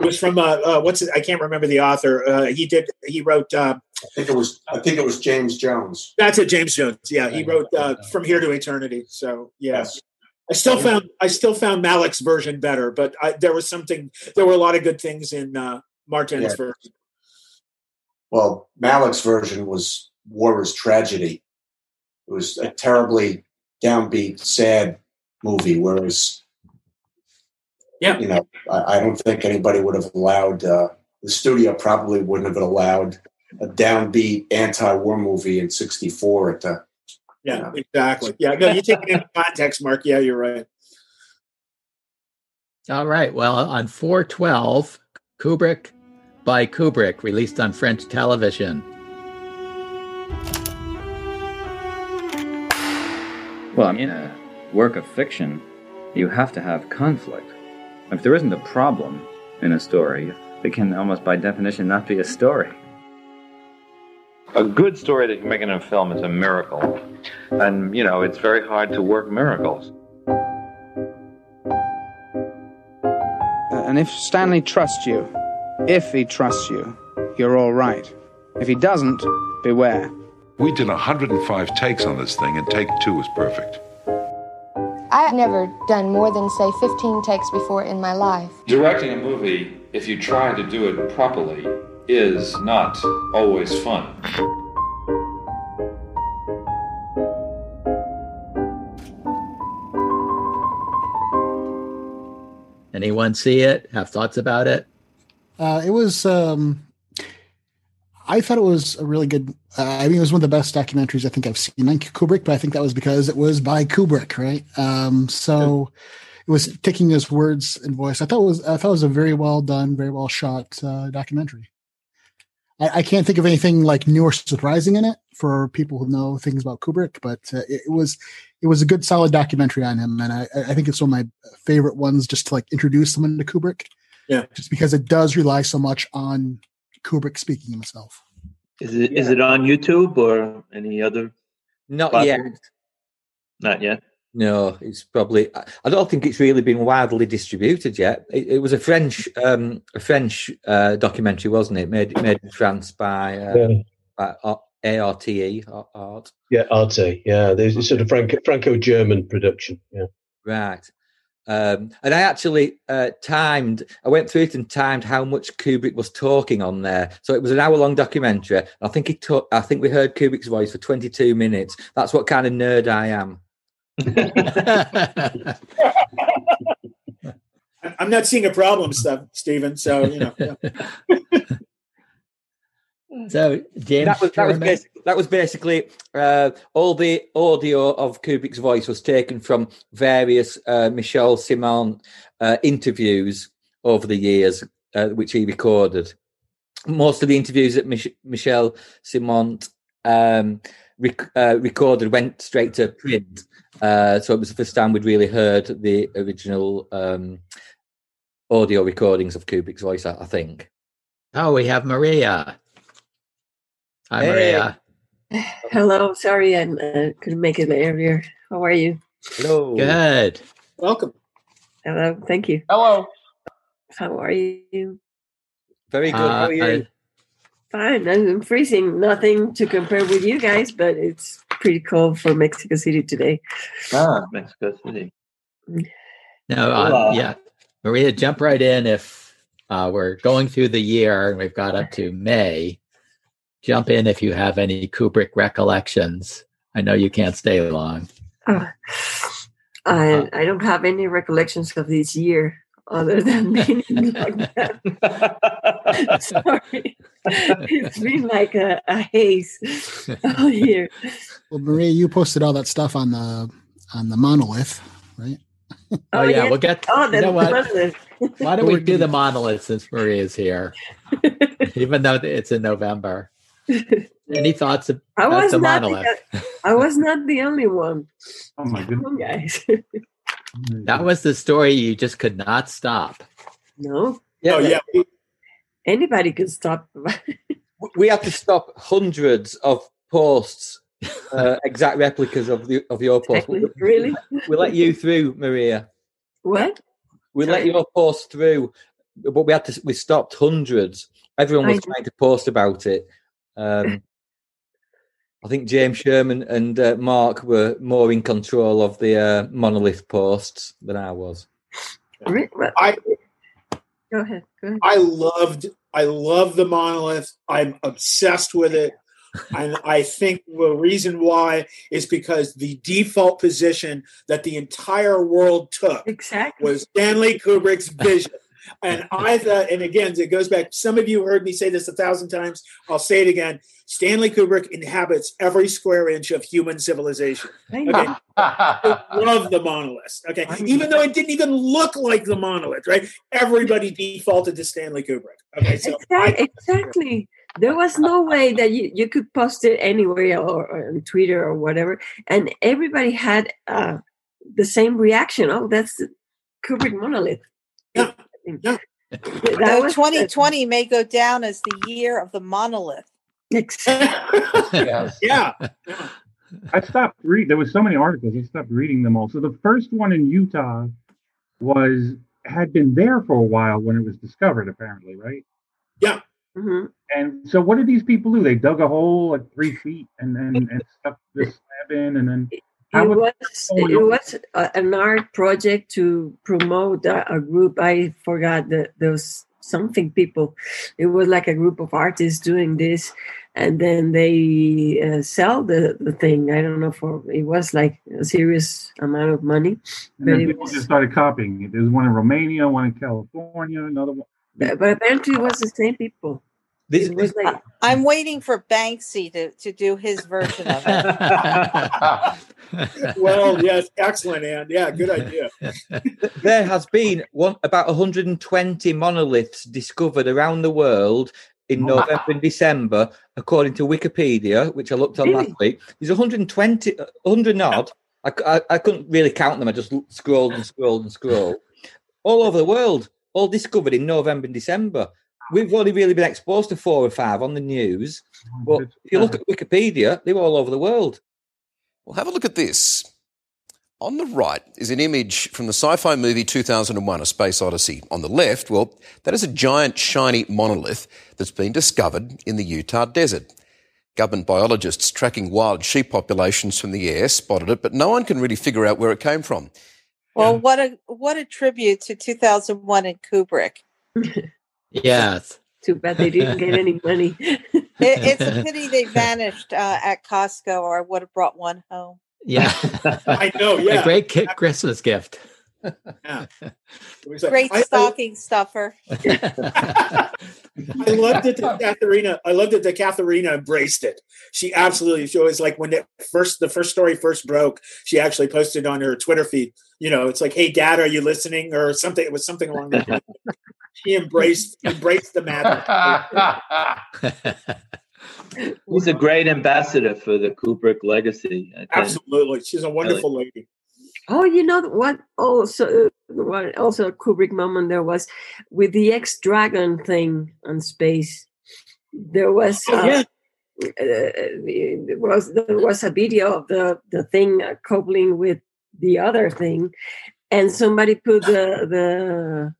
It was from uh, uh what's it? I can't remember the author. Uh, he did. He wrote. Uh, I think it was. I think it was James Jones. that's it. James Jones. Yeah, he wrote uh, "From Here to Eternity." So yes, I still found I still found Malick's version better, but I, there was something. There were a lot of good things in uh, Marton's Yeah. version. Well, Malick's version was War is Tragedy. It was a terribly downbeat, sad movie, whereas, Yeah. you know, I, I don't think anybody would have allowed, uh, the studio probably wouldn't have allowed a downbeat anti-war movie in 64 at the, Yeah, exactly. Yeah, no, you take it into context, Mark. Yeah, you're right. All right. Well, on 412, Kubrick by Kubrick, released on French television. Well, in a work of fiction, you have to have conflict. If there isn't a problem in a story, it can almost by definition not be a story. A good story that you can make in a film is a miracle. And, you know, it's very hard to work miracles. And if Stanley trusts you, if he trusts you, you're all right. If he doesn't, beware. We did 105 takes on this thing, and take two was perfect. I've never done more than, say, 15 takes before in my life. Directing a movie, if you try to do it properly, is not always fun. Anyone see it? Have thoughts about it? Uh, it was. Um, I thought it was a really good. Uh, I mean, it was one of the best documentaries I think I've seen on Kubrick, but I think that was because it was by Kubrick, right? Um, so it was taking his words and voice. I thought it was. I thought it was a very well done, very well shot uh, documentary. I, I can't think of anything like new or surprising in it for people who know things about Kubrick, but uh, it, it was it was a good, solid documentary on him, and I, I think it's one of my favorite ones just to like introduce someone to Kubrick. Yeah. just because it does rely so much on Kubrick speaking himself. Is it is it on YouTube or any other? Not platform? yet. Not yet. No, it's probably. I- don't think it's really been widely distributed yet. It, it was a French, um, a French uh, documentary, wasn't it? Made made in France by, uh, Yeah. by Ar- ARTE Art. Yeah, Arte. Yeah, there's a sort of Franco Franco-German production. Yeah. Right. Um, and I actually uh, timed. I went through it and timed how much Kubrick was talking on there. So it was an hour-long documentary. I think he took. I think we heard Kubrick's voice for 22 minutes. That's what kind of nerd I am. I- I'm not seeing a problem, stuff, Stephen. So you know. So James that was that was, Sherman- basically, that was basically uh, all the audio of Kubrick's voice was taken from various uh, Michel Ciment uh, interviews over the years, uh, which he recorded. Most of the interviews that Mich- Michel Ciment um, rec- uh, recorded went straight to print. Uh, so it was the first time we'd really heard the original um, audio recordings of Kubrick's voice, I, I think. Oh, we have Maria. Hi, Hey. Maria. Hello, sorry I uh, couldn't make it earlier. How are you? Hello. Good. Welcome. Hello, thank you. Hello. How are you? Very good. How are you? Uh, Fine. I'm freezing. Nothing to compare with you guys, but it's pretty cold for Mexico City today. Ah, Mexico City. No, uh, yeah, Maria, jump right in. If uh, we're going through the year and we've got up to May, jump in if you have any Kubrick recollections. I know you can't stay long. Uh, I I don't have any recollections of this year. Other than being in lockdown. Sorry, it's been like a, a haze out here. Well, Maria, you posted all that stuff on the on the monolith, right? Oh, oh yeah, we'll get. Oh, you the know what? Why don't we do the monolith since Maria's here? Even though it's in November. Any thoughts I about was the not. monolith? The, I was not the only one. Oh my goodness, on, guys. That was the story you just could not stop. no. Yeah, oh yeah. Anybody could stop. we had to stop hundreds of posts, uh, exact replicas of the of your post. We, really? we let you through, Maria. What? We let your post through, but we had to. We stopped hundreds. Everyone was I- trying to post about it. Um, I think James Sherman and uh, Mark were more in control of the uh, monolith posts than I was. I Go ahead. Go ahead. I loved I love the monolith. I'm obsessed with it. And I think the reason why is because the default position that the entire world took exactly. was Stanley Kubrick's vision. And I thought, and again, it goes back. Some of you heard me say this a thousand times. I'll say it again. Stanley Kubrick inhabits every square inch of human civilization. I Okay. I love the monolith. Okay. Even though it didn't even look like the monolith, right? Everybody defaulted to Stanley Kubrick. Okay. So Exactly. exactly. There was no way that you, you could post it anywhere or, or on Twitter or whatever, and everybody had uh, the same reaction. Oh, that's the Kubrick monolith. Yeah. Yeah. So 2020 may go down as the year of the monolith. yeah. I stopped reading. There was so many articles. I stopped reading them all. So the first one in Utah was had been there for a while when it was discovered. Apparently, right? Yeah. Mm-hmm. And so, what did these people do? They dug a hole like three feet and then and stuck this slab in, and then It was it was an art project to promote a, a group. I forgot that there was something people. It was like a group of artists doing this, and then they uh, sell the, the thing. I don't know for it was like a serious amount of money, And then people was. just started copying it. There's one in Romania, one in California, another one. But but apparently, it was the same people. This, it was I'm waiting for Banksy to, to do his version of it. well, yes, excellent, and Yeah, good idea. there has been one about 120 monoliths discovered around the world in November and December, according to Wikipedia, which I looked on last week. There's 120, uh, 100 odd. I couldn't really count them. I just scrolled and scrolled and scrolled. All over the world, all discovered in November and December. We've only really been exposed to four or five on the news. Oh, but if you look at Wikipedia, they were all over the world. Well, have a look at this. On the right is an image from the sci fi movie 2001 A Space Odyssey. On the left, well, that is a giant shiny monolith that's been discovered in the Utah desert. Government biologists tracking wild sheep populations from the air spotted it, but no one can really figure out where it came from. Well, what a what a tribute to 2001 and Kubrick. Yes. Too bad they didn't get any money. It, it's a pity they vanished uh, at Costco, or I would have brought one home. Yeah. I know. Yeah, A great ki- Christmas gift. Yeah. It was like- Great I- I- stocking stuffer. I loved it that Katharina. I loved it that Katharina embraced it. She absolutely. She was like when it first the first story first broke. She actually posted on her Twitter feed. You know, it's like, "Hey, Dad, are you listening?" or something. It was something along that. line. She embraced embraced the madness. He's a great ambassador for the Kubrick legacy. Absolutely, she's a wonderful lady. Oh, you know what? Also, what also a Kubrick moment there was with the X Dragon thing on space. There was uh, yeah. uh, there was there was a video of the the thing uh, coupling with the other thing, and somebody put the the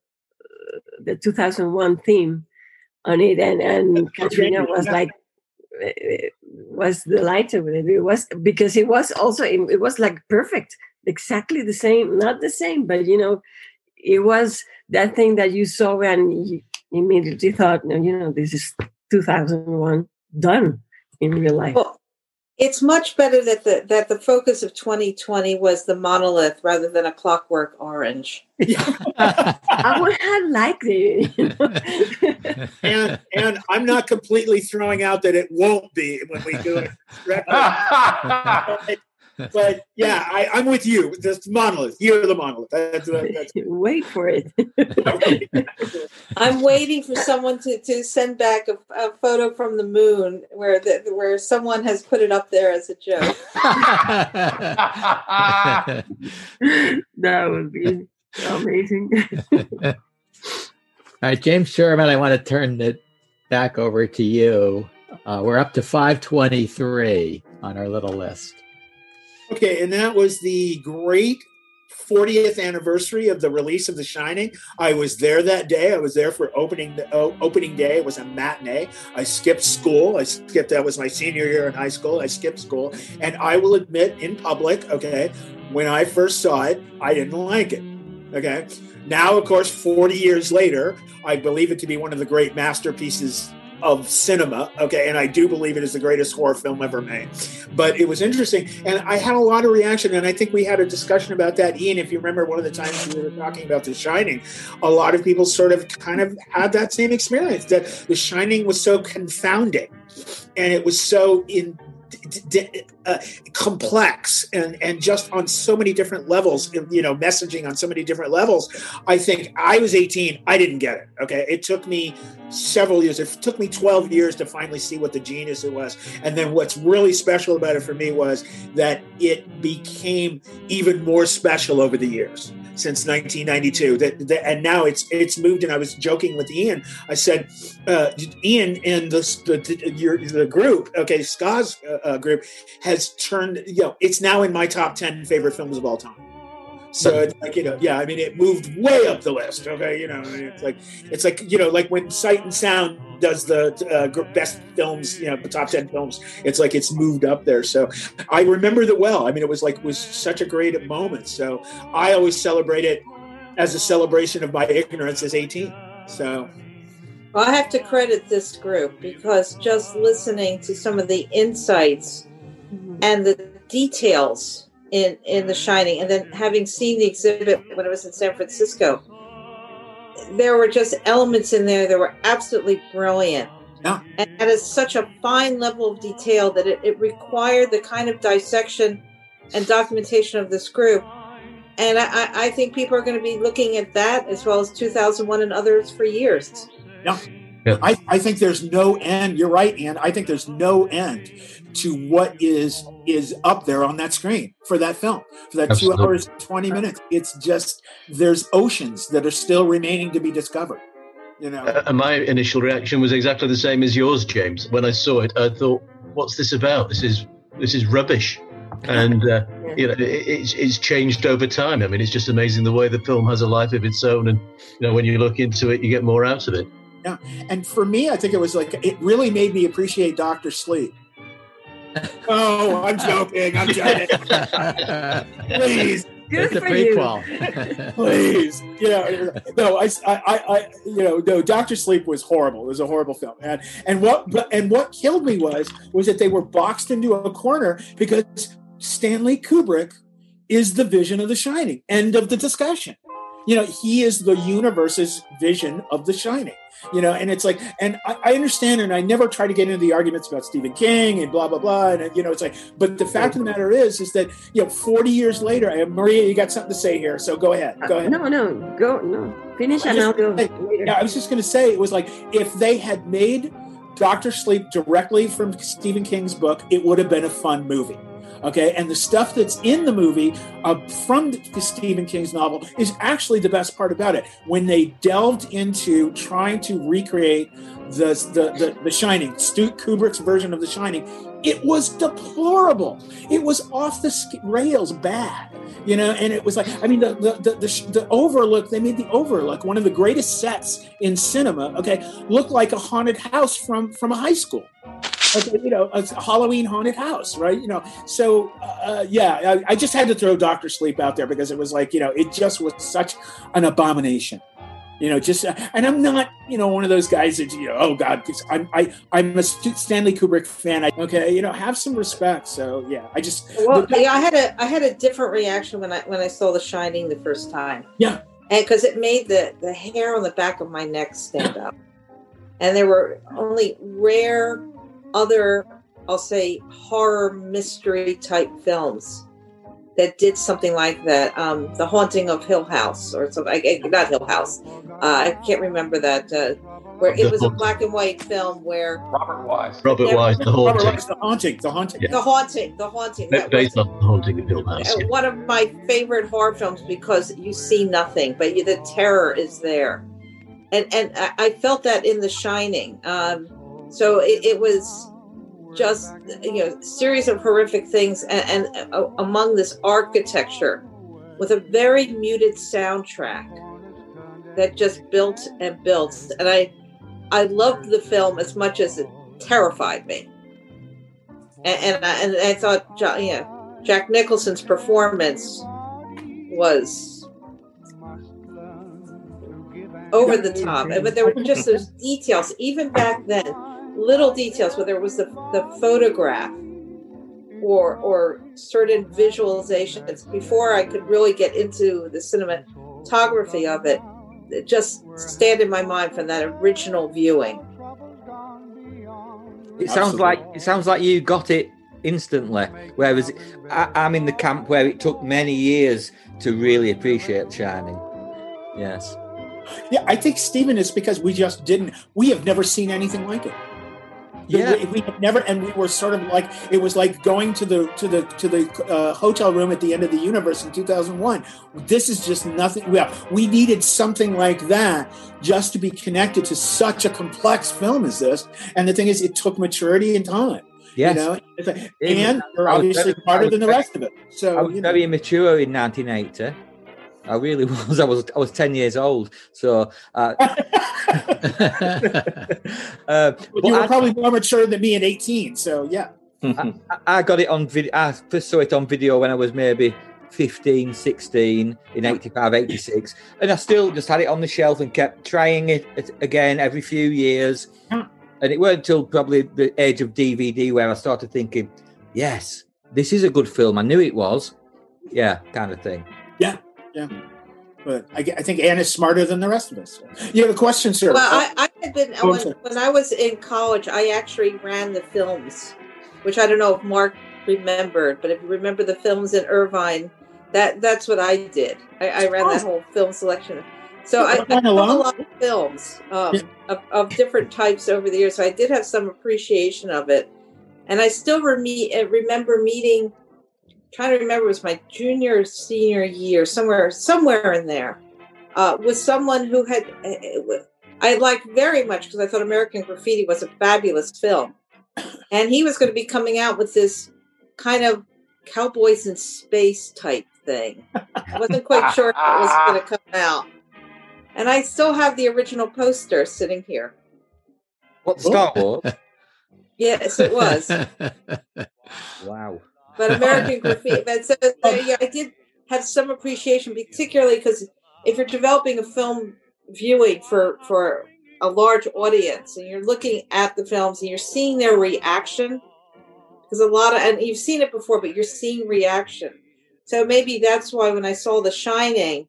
the 2001 theme on it, and and Katharina was like uh, was delighted with it. It was because it was also it was like perfect, exactly the same, not the same, but you know, it was that thing that you saw and you immediately thought, no, you know, this is 2001 done in real life. Well, It's much better that the that the focus of 2020 was the monolith rather than a clockwork orange. I would have liked it. and and I'm not completely throwing out that it won't be when we do it. correctly. but yeah, I, I'm with you. This monolith, you're the monolith. That's, that's, Wait for it. I'm waiting for someone to, to send back a, a photo from the moon where the, where someone has put it up there as a joke. that would be amazing. All right, James Sherman, I want to turn it back over to you. Uh, we're up to 523 on our little list. Okay, and that was the great 40th anniversary of the release of The Shining. I was there that day. I was there for opening uh, opening day. It was a matinee. I skipped school. I skipped. That was my senior year in high school. I skipped school, and I will admit in public, okay, when I first saw it, I didn't like it. Okay. Now, of course, 40 years later, I believe it to be one of the great masterpieces of cinema. Okay. And I do believe it is the greatest horror film ever made. But it was interesting. And I had a lot of reaction. And I think we had a discussion about that. Ian, if you remember one of the times we were talking about The Shining, a lot of people sort of kind of had that same experience that The Shining was so confounding and it was so in d- d- uh, complex and and just on so many different levels you know messaging on so many different levels. I think i was 18 i didn't get it okay? It took me several years it took me 12 years to finally see what the genius it was. And then what's really special about it for me was that it became even more special over the years since 1992 that, that and now it's it's moved and i was joking with ian. I said uh, ian and the, the, your the group okay SCAS uh, uh, group has turned you know it's now in my top 10 favorite films of all time so it's like you know yeah i mean it moved way up the list okay you know it's like it's like you know like when sight and sound does the uh, gr- best films you know the top 10 films it's like it's moved up there. So i remember that well. I mean it was like was such a great moment. So i always celebrate it as a celebration of my ignorance as 18 so I have to credit this group because just listening to some of the insights and the details in in The Shining, and then mm-hmm. having seen the exhibit when I was in San Francisco, there were just elements in there that were absolutely brilliant. Yeah. And at a, such a fine level of detail that it, it required the kind of dissection and documentation of this group. And I, I- I think people are going to be looking at that as well as 2001 and others for years. Yeah. I, I think there's no end. You're right, and I think there's no end to what is is up there on that screen for that film for that Absolutely. two hours twenty minutes. It's just there's oceans that are still remaining to be discovered. You know, Uh, and my initial reaction was exactly the same as yours, James. When I saw it, I thought, "What's this about? This is this is rubbish." And uh, you know, it, it's it's changed over time. I mean, it's just amazing the way the film has a life of its own, and you know, when you look into it, you get more out of it. Yeah. And for me, I think it was like it really made me appreciate Doctor Sleep. oh, I'm joking. I'm joking. Please. It's a prequel. please you know no I, I i you know no dr sleep was horrible it was a horrible film and and what and what killed me was was that they were boxed into a corner because stanley kubrick is the vision of the shining end of the discussion you know he is the universe's vision of the shining you know and it's like and I, I understand and i never try to get into the arguments about stephen king and blah blah blah and you know it's like but the fact of the matter is is that you know 40 years later and maria you got something to say here so go ahead go ahead No, no, go, no. Finish I and I'll go yeah, I was just going to say it was like if they had made Doctor Sleep directly from Stephen King's book, it would have been a fun movie. Okay, and the stuff that's in the movie uh, from the Stephen King's novel is actually the best part about it. When they delved into trying to recreate the the the, the Shining, Stu Kubrick's version of The Shining, it was deplorable. It was off the rails, bad. You know, and it was like I mean the the the, the, the Overlook. They made the Overlook one of the greatest sets in cinema. Okay, look like a haunted house from from a high school. Okay, you know, a Halloween haunted house, right? You know, so uh, yeah, I, I just had to throw Doctor Sleep out there because it was like you know, it just was such an abomination. You know, just and I'm not, you know, one of those guys that you know, oh God, I'm I I'm a Stanley Kubrick fan. I, okay, you know, have some respect. So yeah, I just Well, the- yeah, I had a I had a different reaction when I when I saw The Shining the first time. Yeah. and because it made the the hair on the back of my neck stand up, and there were only rare other I'll say horror mystery type films that did something like that. Um, the Haunting of Hill House or something. I, I- not Hill House. Uh, I can't remember that. Uh, where it was a black and white film where Robert Wise. Robert Wise, The Robert Haunting. Wise, the haunting, the haunting. the haunting, the haunting. Ba- That was Based on The Haunting of Hill House. uh, one of my favorite horror films because you see nothing, but you, the terror is there, and and I, I felt that in The Shining. Um, so it, it was just you know series of horrific things, and, and uh, among this architecture with a very muted soundtrack that just built and built, and I I loved the film as much as it terrified me. And and I, and I thought, Ja- yeah, Jack Nicholson's performance was over the top, but there were just those details, even back then, little details, whether it was the the photograph or or certain visualizations. Before I could really get into the cinematography of it, it just stand in my mind from that original viewing. It sounds like it sounds like you got it instantly. Whereas I, I'm in the camp where it took many years to really appreciate Shining. Yes. Yeah, I think Stephen is because we just didn't. We have never seen anything like it. Yeah. we, we have never, and we were sort of like it was like going to the to the to the uh, hotel room at the end of the universe in 2001. This is just nothing. Yeah, we needed something like that just to be connected to such a complex film as this. And the thing is, it took maturity and time. Yes. You know, like- and they're obviously I than the rest of it. So I was you know. very immature in 1980. I really was. I was. I was 10 years old. So. Uh, uh, but you were I- probably more mature than me at 18. So yeah. I, I got it on video. I first saw it on video when I was maybe 15, 16 in 85, 86. And I still just had it on the shelf and kept trying it again every few years. And it weren't until probably the age of DVD where I started thinking, yes, this is a good film. I knew it was. Yeah, kind of thing. Yeah, yeah. But I, I think Anne is smarter than the rest of us. You have a question, sir? Well, I, I had been Go when, when I was in college. I actually ran the films, which I don't know if Mark remembered, but if you remember the films in Irvine, that that's what I did. I, I ran that whole film selection. So I, I a lot of films um, of, of different types over the years. So I did have some appreciation of it, and I still reme- uh, remember meeting. Trying to remember, it was my junior, senior year, somewhere, somewhere in there, uh, with someone who had uh, I liked very much because I thought American Graffiti was a fabulous film, and he was going to be coming out with this kind of cowboys in space type thing. I wasn't quite sure if it was going to come out, and I still have the original poster sitting here. What Star Wars? Yes, it was. wow. But American Graffiti. But so yeah, I did have some appreciation, particularly because if you're developing a film viewing for for a large audience and you're looking at the films and you're seeing their reaction, because a lot of and you've seen it before, but you're seeing reaction. So maybe that's why when I saw The Shining,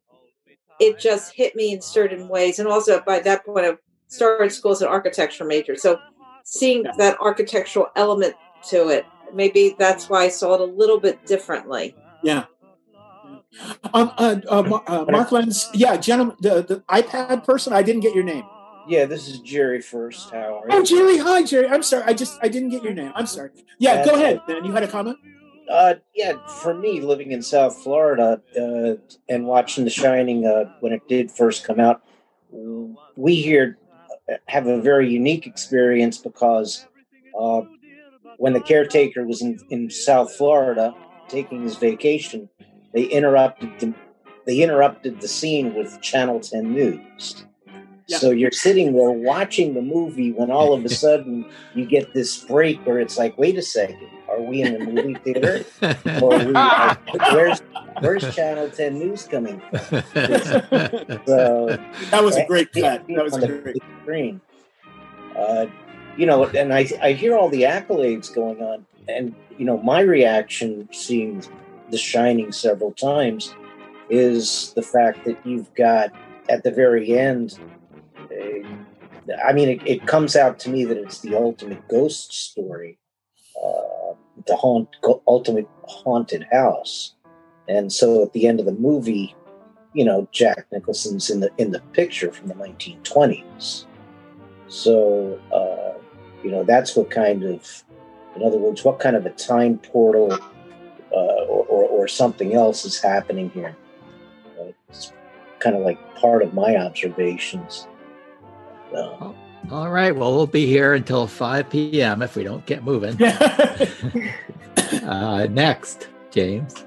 it just hit me in certain ways, and also by that point I started school as an architecture major, so seeing that architectural element to it maybe that's why I saw it a little bit differently. Yeah. Um, uh, uh, uh, Mark Lenz, yeah, gentlemen, the, the iPad person, I didn't get your name. Yeah, this is Jerry first. How are you? Oh, Jerry, hi, Jerry. I'm sorry. I just, I didn't get your name. I'm sorry. Yeah, Uh, go ahead, man. You had a comment? Uh, yeah, for me, living in South Florida uh, and watching The Shining uh, when it did first come out, we here have a very unique experience because uh, when the caretaker was in, in South Florida taking his vacation, they interrupted the, they interrupted the scene with Channel 10 News. So you're sitting there watching the movie when all of a sudden you get this break where it's like, wait a second, are are we in a movie theater? or are we, like, where's where's Channel Ten News coming from? So That was a great cut. That was a great. screen. Uh, you know, and I I hear all the accolades going on, and you know, my reaction seeing The Shining several times is the fact that you've got at the very end. uh, I mean, it, it comes out to me that it's the ultimate ghost story, uh, the haunt, ultimate haunted house, and so at the end of the movie, you know, Jack Nicholson's in the in the picture from the 1920s. So, uh, you know, that's what kind of, in other words, what kind of a time portal uh, or, or, or something else is happening here. Uh, it's kind of like part of my observations. Uh, All right. Well, we'll be here until 5 p.m. if we don't get moving. uh, next, James.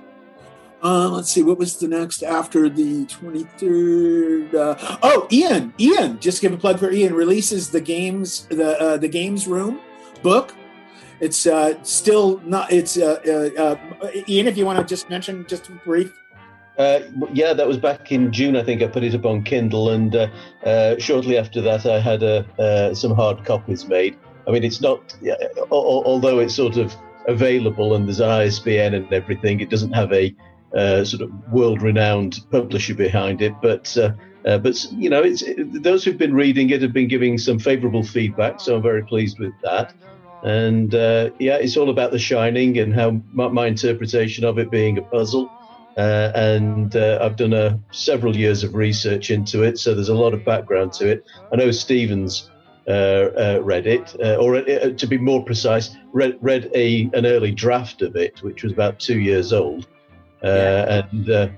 Uh, let's see, what was the next after the 23rd? Uh, oh, Ian, Ian, just give a plug for Ian, releases the games, the uh, the games room book. It's uh, still not, it's, uh, uh, Ian, if you want to just mention just brief. Yeah, that was back in June. I think I put it up on Kindle, and shortly after that, I had some hard copies made. I mean, it's not, although it's sort of available and there's an ISBN and everything, it doesn't have a uh, sort of world-renowned publisher behind it. But uh, uh, but you know, it's it, those who've been reading it have been giving some favourable feedback, so I'm very pleased with that. And uh, yeah, it's all about The Shining and how my, my interpretation of it being a puzzle. Uh, and uh, I've done uh, several years of research into it, so there's a lot of background to it. I know Stevens read it, or to be more precise, read, read a an early draft of it, which was about two years old, uh, and uh,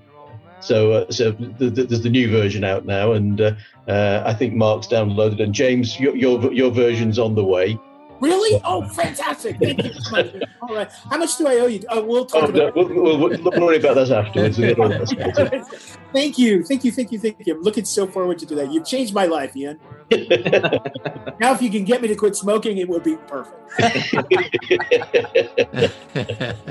so uh, so th- th- there's the new version out now, and uh, uh, I think Mark's downloaded, and James, your your, your version's on the way. Really? Oh, fantastic. Thank you. All right. How much do I owe you? Uh, we'll talk Oh, no, about we'll, we'll, we'll, don't worry about that afterwards. We'll get all that sorted. Thank you. Thank you. Thank you. Thank you. I'm looking so forward to do that. You've changed my life, Ian. now, if you can get me to quit smoking, it would be perfect.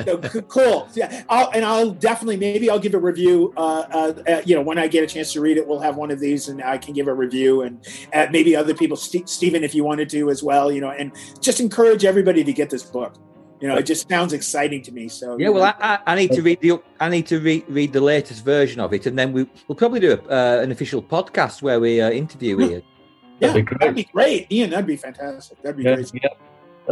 So, c- cool. Yeah, I'll, and I'll definitely maybe I'll give a review. Uh, uh, uh, you know, when I get a chance to read it, we'll have one of these, and I can give a review, and uh, maybe other people, Ste Stephen, if you wanted to as well. You know, and just encourage everybody to get this book. You know, it just sounds exciting to me. So Yeah, well, I, I, I need to read the I need to read read the latest version of it, and then we we'll probably do a, uh, an official podcast where we uh, interview Ian. Yeah, that'd be great, Ian. That'd be fantastic. That'd be Yeah, great. yeah.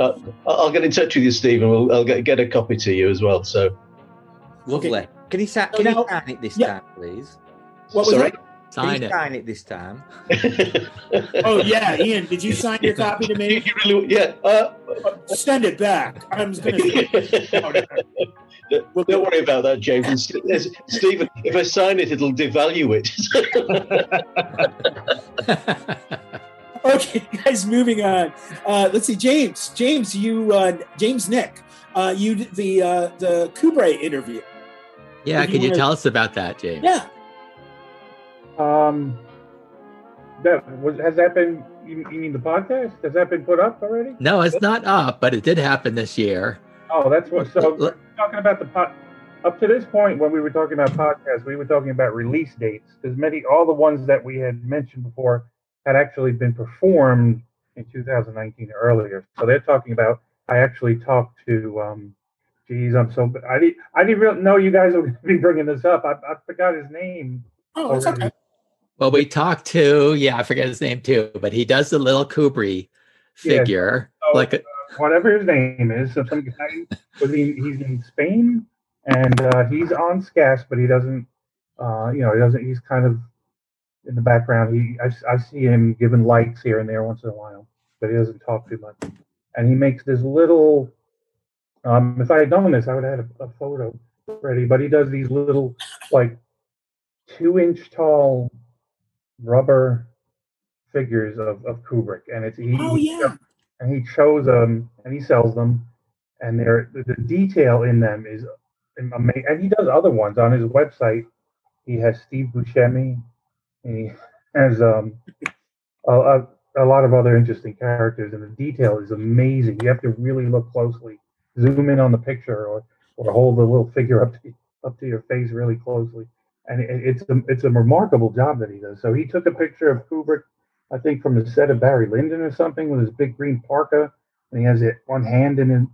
Uh, I'll I'll get in touch with you, Stephen. We'll, I'll get, get a copy to you as well. So Lovely. Can you sa- can now- you sign it this yeah. time, please? What was Sorry? that? Sign you it. sign it this time. Oh yeah, Ian, did you sign your copy to me? yeah. Uh, Send it back. I'm just gonna. Don't worry about that, James. Stephen, if I sign it, it'll devalue it. Okay, guys, moving on. Uh, let's see, James. James, you, uh, James Nick, uh, you the uh, the Kubre interview. Yeah, If you can you wanna- tell us about that, James? Yeah. Um, that was has that been? You, you mean the podcast? Has that been put up already? No, it's not up, but it did happen this year. Oh, that's what. So we're talking about the pod. Up to this point, when we were talking about podcasts, we were talking about release dates because many, all the ones that we had mentioned before, had actually been performed in 2019 earlier. So they're talking about. I actually talked to. Um, geez, I'm so. I didn't. I didn't really know you guys were going to be bringing this up. I, I forgot his name. Oh, that's okay. Well, we talked to, yeah, I forget his name too, but he does the little Kubri Yeah. figure. So, like a, uh, whatever his name is, so some guy was he, he's in Spain and uh, he's on SCAS, but he doesn't, uh, you know, he doesn't. He's kind of in the background. He I, I see him giving lights here and there once in a while, but he doesn't talk too much. And he makes this little. Um, if I had done this, I would have had a, a photo ready. But he does these little, like, two-inch tall rubber figures of, of Kubrick, and it's he, Oh, yeah. and he shows them and he sells them, and they're the, the detail in them is amazing. And he does other ones on his website. He has Steve Buscemi, has um a, a, a lot of other interesting characters, and the detail is amazing. You have to really look closely zoom in on the picture or or hold the little figure up to up to your face really closely. And it, it's a, it's a remarkable job that he does. So he took a picture of Kubrick, I think from the set of Barry Lyndon or something, with his big green parka, and he has it one hand in his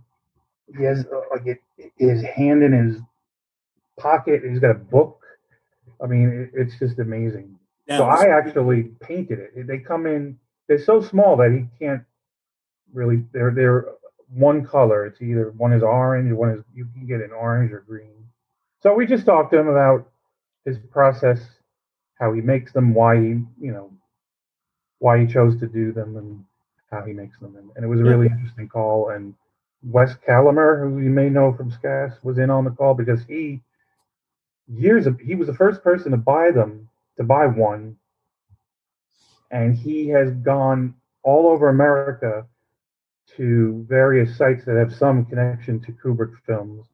he has uh, like it, his hand in his pocket. He's got a book. I mean, it, it's just amazing. Yeah, so I actually painted it. They come in. They're so small that he can't really. They're they're one color. It's either one is orange, one is you can get an orange or green. So we just talked to him about his process, how he makes them, why he you know why he chose to do them, and how he makes them. And, and it was a really interesting call. And Wes Calamer, who you may know from SCAS, was in on the call because he years of, he was the first person to buy them to buy one. And he has gone all over america to various sites that have some connection to kubrick films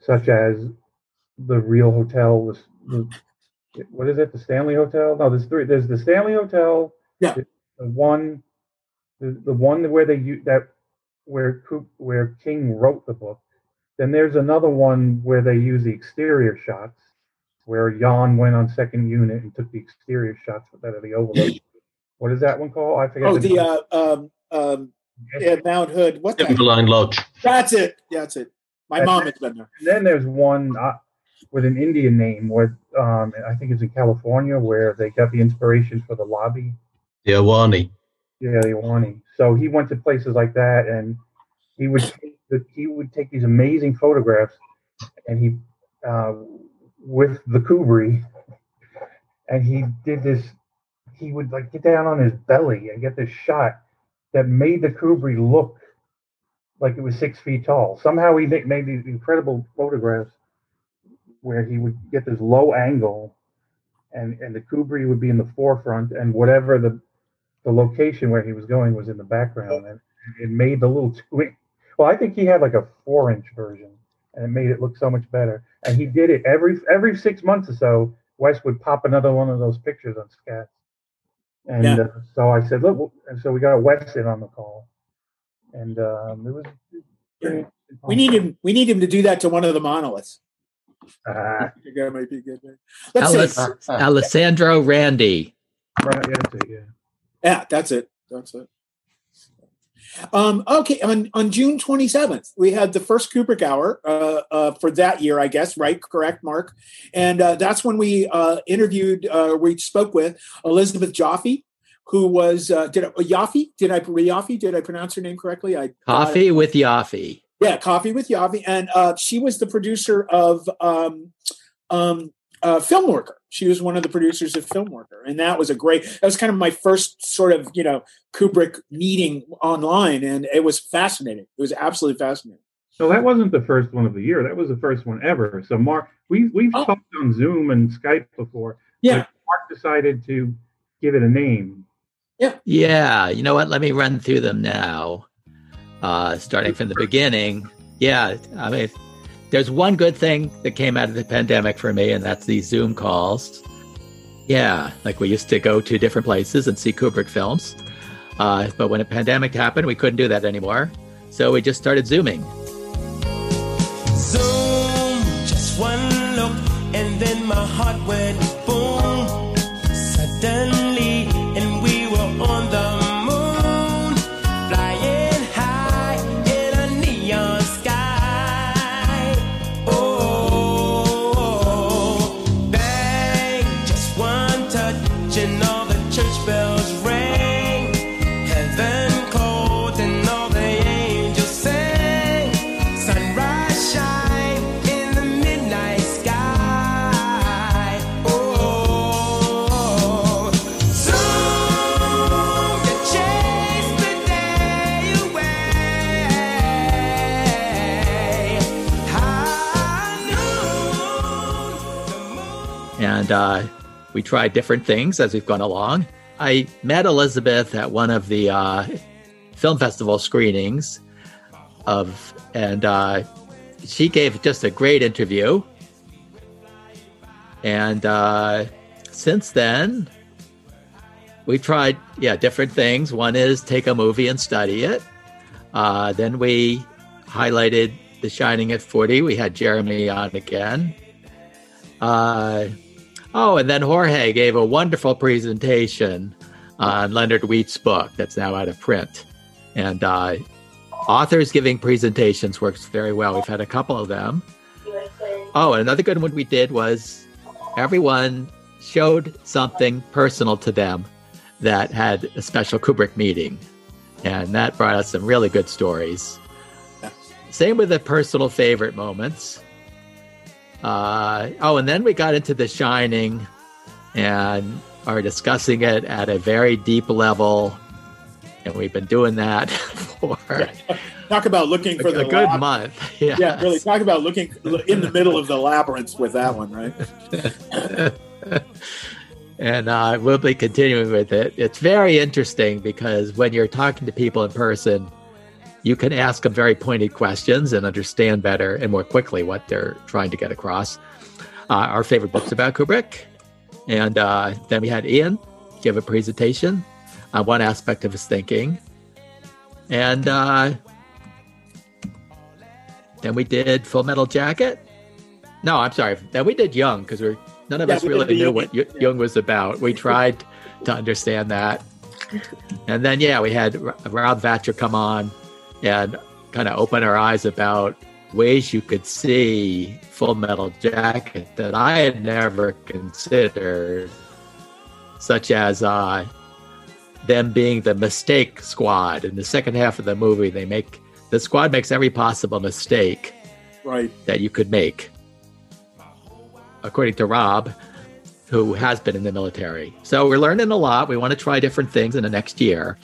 such as the real hotel the, the, what is it? The stanley hotel? No there's three there's the stanley hotel yeah. the one the, the one where they that where where king wrote the book. Then there's another one where they use the exterior shots where Jan went on second unit and took the exterior shots with that of the overlook. what is that one called? I forget. Oh, the the uh, um, um, yeah, Mount Hood. What the? Timberline Lodge. That's it. That's it. My And mom then- has been there. And then there's one uh, with an Indian name, where um, I think it's in California, where they got the inspiration for the lobby. The Ahwahnee. Yeah, the Ahwahnee. So he went to places like that, and he would take the, he would take these amazing photographs, and he uh, with the Kubri, and he did this. He would like get down on his belly and get this shot that made the Kubri look like it was six feet tall. Somehow he made these incredible photographs where he would get this low angle, and and the Kubri would be in the forefront, and whatever the the location where he was going was in the background, and it made the little two. Well, I think he had like a four inch version, and it made it look so much better. And he did it every every six months or so. Wes would pop another one of those pictures on SCAS, and Yeah. uh, so I said, look, and so we got Wes in on the call, and um, it was. pretty- We need him. We need him to do that to one of the monoliths. Ah. that might be good. Let's Alice, see. Alessandro Randy. Right, yeah, that's it, yeah. Yeah, that's it. That's it. Um, okay, on, on June 27th, we had the first Kubrick Hour uh, uh, for that year, I guess, right? Correct, Mark? And uh, that's when we uh, interviewed, uh, we spoke with Elizabeth Jaffe, who was, uh, did I, Yaffe? Did I, Yaffe? Did I pronounce her name correctly? I Coffee with Yaffe. yeah, Coffee with Yaffe, and uh, she was the producer of um, um, uh, Filmworker. She was one of the producers of Filmworker, and that was a great. That was kind of my first sort of you know Kubrick meeting online, and it was fascinating. It was absolutely fascinating. So that wasn't the first one of the year. That was the first one ever. So Mark, we we've talked on Zoom and Skype before. Yeah. Mark decided to give it a name. Yeah. Yeah, you know what? Let me run through them now. Uh, starting from the beginning. Yeah, I mean, there's one good thing that came out of the pandemic for me, and that's these Zoom calls. Yeah, like we used to go to different places and see Kubrick films. Uh, but when a pandemic happened, we couldn't do that anymore. So we just started Zooming. Zoom, just one look, and then my heart went and uh, we tried different things as we've gone along. I met Elizabeth at one of the uh, film festival screenings of, and uh, she gave just a great interview. And uh, since then, we tried, yeah, different things. One is take a movie and study it. Uh, then we highlighted The Shining at 40. We had Jeremy on again. Uh, oh, and then Jorge gave a wonderful presentation on Leonard Wheat's book that's now out of print. And uh, authors giving presentations works very well. We've had a couple of them. Oh, and another good one we did was everyone showed something personal to them that had a special Kubrick meeting. And that brought us some really good stories. Same with the personal favorite moments. Uh, oh, and then we got into The Shining and are discussing it at a very deep level. And we've been doing that for Talk about looking for a the good lab- month. Yeah, really. Talk about looking in the middle of the labyrinth with that one, right? and uh, we'll be continuing with it. It's very interesting because when you're talking to people in person, you can ask them very pointed questions and understand better and more quickly what they're trying to get across. Uh, our favorite books about Kubrick. And uh, then we had Ian give a presentation on one aspect of his thinking. And uh, then we did Full Metal Jacket. No, I'm sorry. Then we did Jung because we're none of Yeah, us really knew what Y- Jung was about. We tried to understand that, and then yeah, we had R- Rob Vatcher come on and kind of open our eyes about ways you could see Full Metal Jacket that I had never considered, such as uh, them being the mistake squad. In the second half of the movie, they make the squad makes every possible mistake Right. that you could make, according to Rob, who has been in the military. So we're learning a lot. We want to try different things in the next year.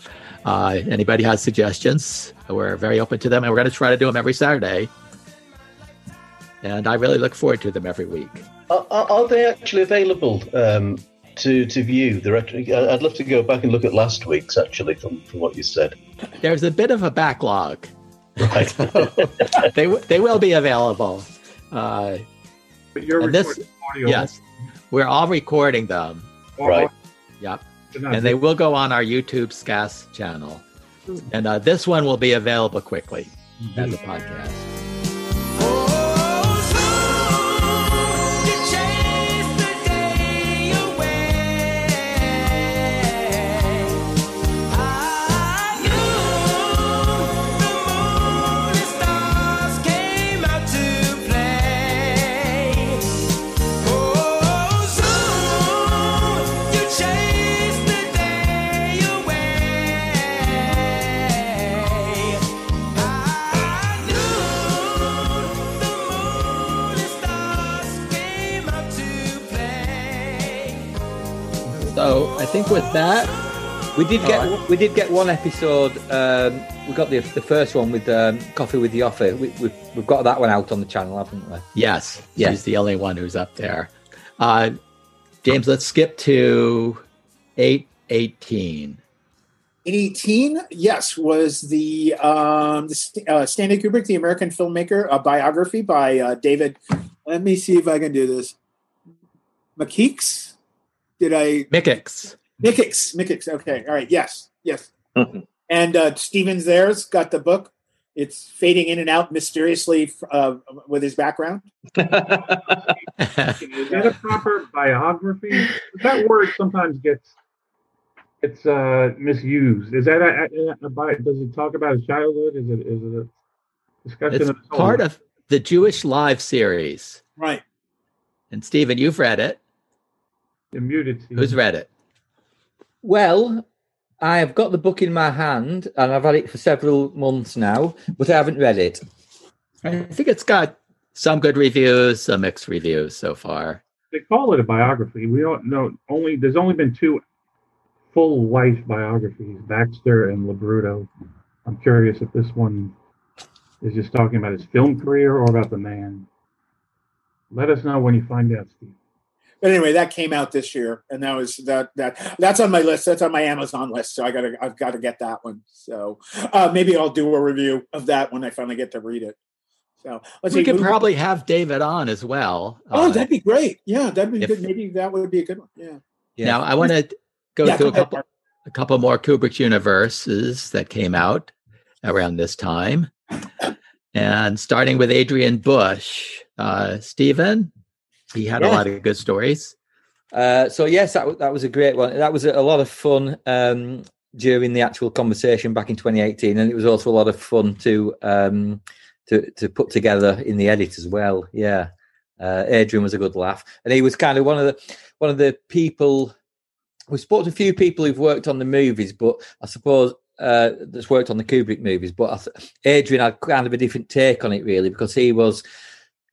Uh, anybody has suggestions? We're very open to them, and we're going to try to do them every Saturday. And I really look forward to them every week. Are, are are they actually available um, to to view? They're actually, I- I'd love to go back and look at last week's actually from, from what you said. There's a bit of a backlog. Right. they they will be available. Uh, But you're and this, recording audio. yes, we're all recording them. Right. Yep. And they will go on our YouTube SCAS channel. And uh, this one will be available quickly as a podcast. Think with that, We did get I- we did get one episode. Um, we got the the first one with um, coffee with the offer. We, we've we've got that one out on the channel, haven't we? yes, Yeah. she's the only one who's up there. Uh, James, let's skip to 818. In 18, yes, was the um, the uh, Stanley Kubrick, the American filmmaker, a biography by uh, David. Let me see if I can do this. McKeeks? Did I? Mikics. Mikics. Mikics. Okay. All right. Yes. Yes. and uh, Stevens there's got the book. It's fading in and out mysteriously uh, with his background. Is that a proper biography? That word sometimes gets it's uh, misused. Is that a, a, a bi- does it talk about his childhood? Is it is it a discussion It's of part of the Jewish Live series. Right. And Stephen, you've read it. You're muted. Steve. Who's read it? Well, I have got the book in my hand and I've had it for several months now, but I haven't read it. I think it's got some good reviews, some mixed reviews so far. They call it a biography. We don't know. Only there's only been two full life biographies, Baxter and LoBrutto. I'm curious if this one is just talking about his film career or about the man. Let us know when you find out, Steve. But anyway, that came out this year, and that was that that that's on my list. That's on my Amazon list, so I gotta I've got to get that one. So uh, maybe I'll do a review of that when I finally get to read it. So let's we see. could probably have David on as well. Oh, Uh, that'd be great. Yeah, that'd be if- good. Maybe that would be a good one. Yeah. Now I want to go Yeah, through a couple a couple more Kubrick universes that came out around this time. And starting with Adrian Bush, uh, Stephen, he had a lot of good stories. Uh, so yes, that, that was a great one. That was a, lot of fun um, during the actual conversation back in 2018, and it was also a lot of fun to um, to to put together in the edit as well. Yeah, uh, Adrian was a good laugh, and he was kind of one of the one of the people. We spoke to a few people who've worked on the movies, but I suppose uh, that's worked on the Kubrick movies. But I th- Adrian had kind of a different take on it, really, because he was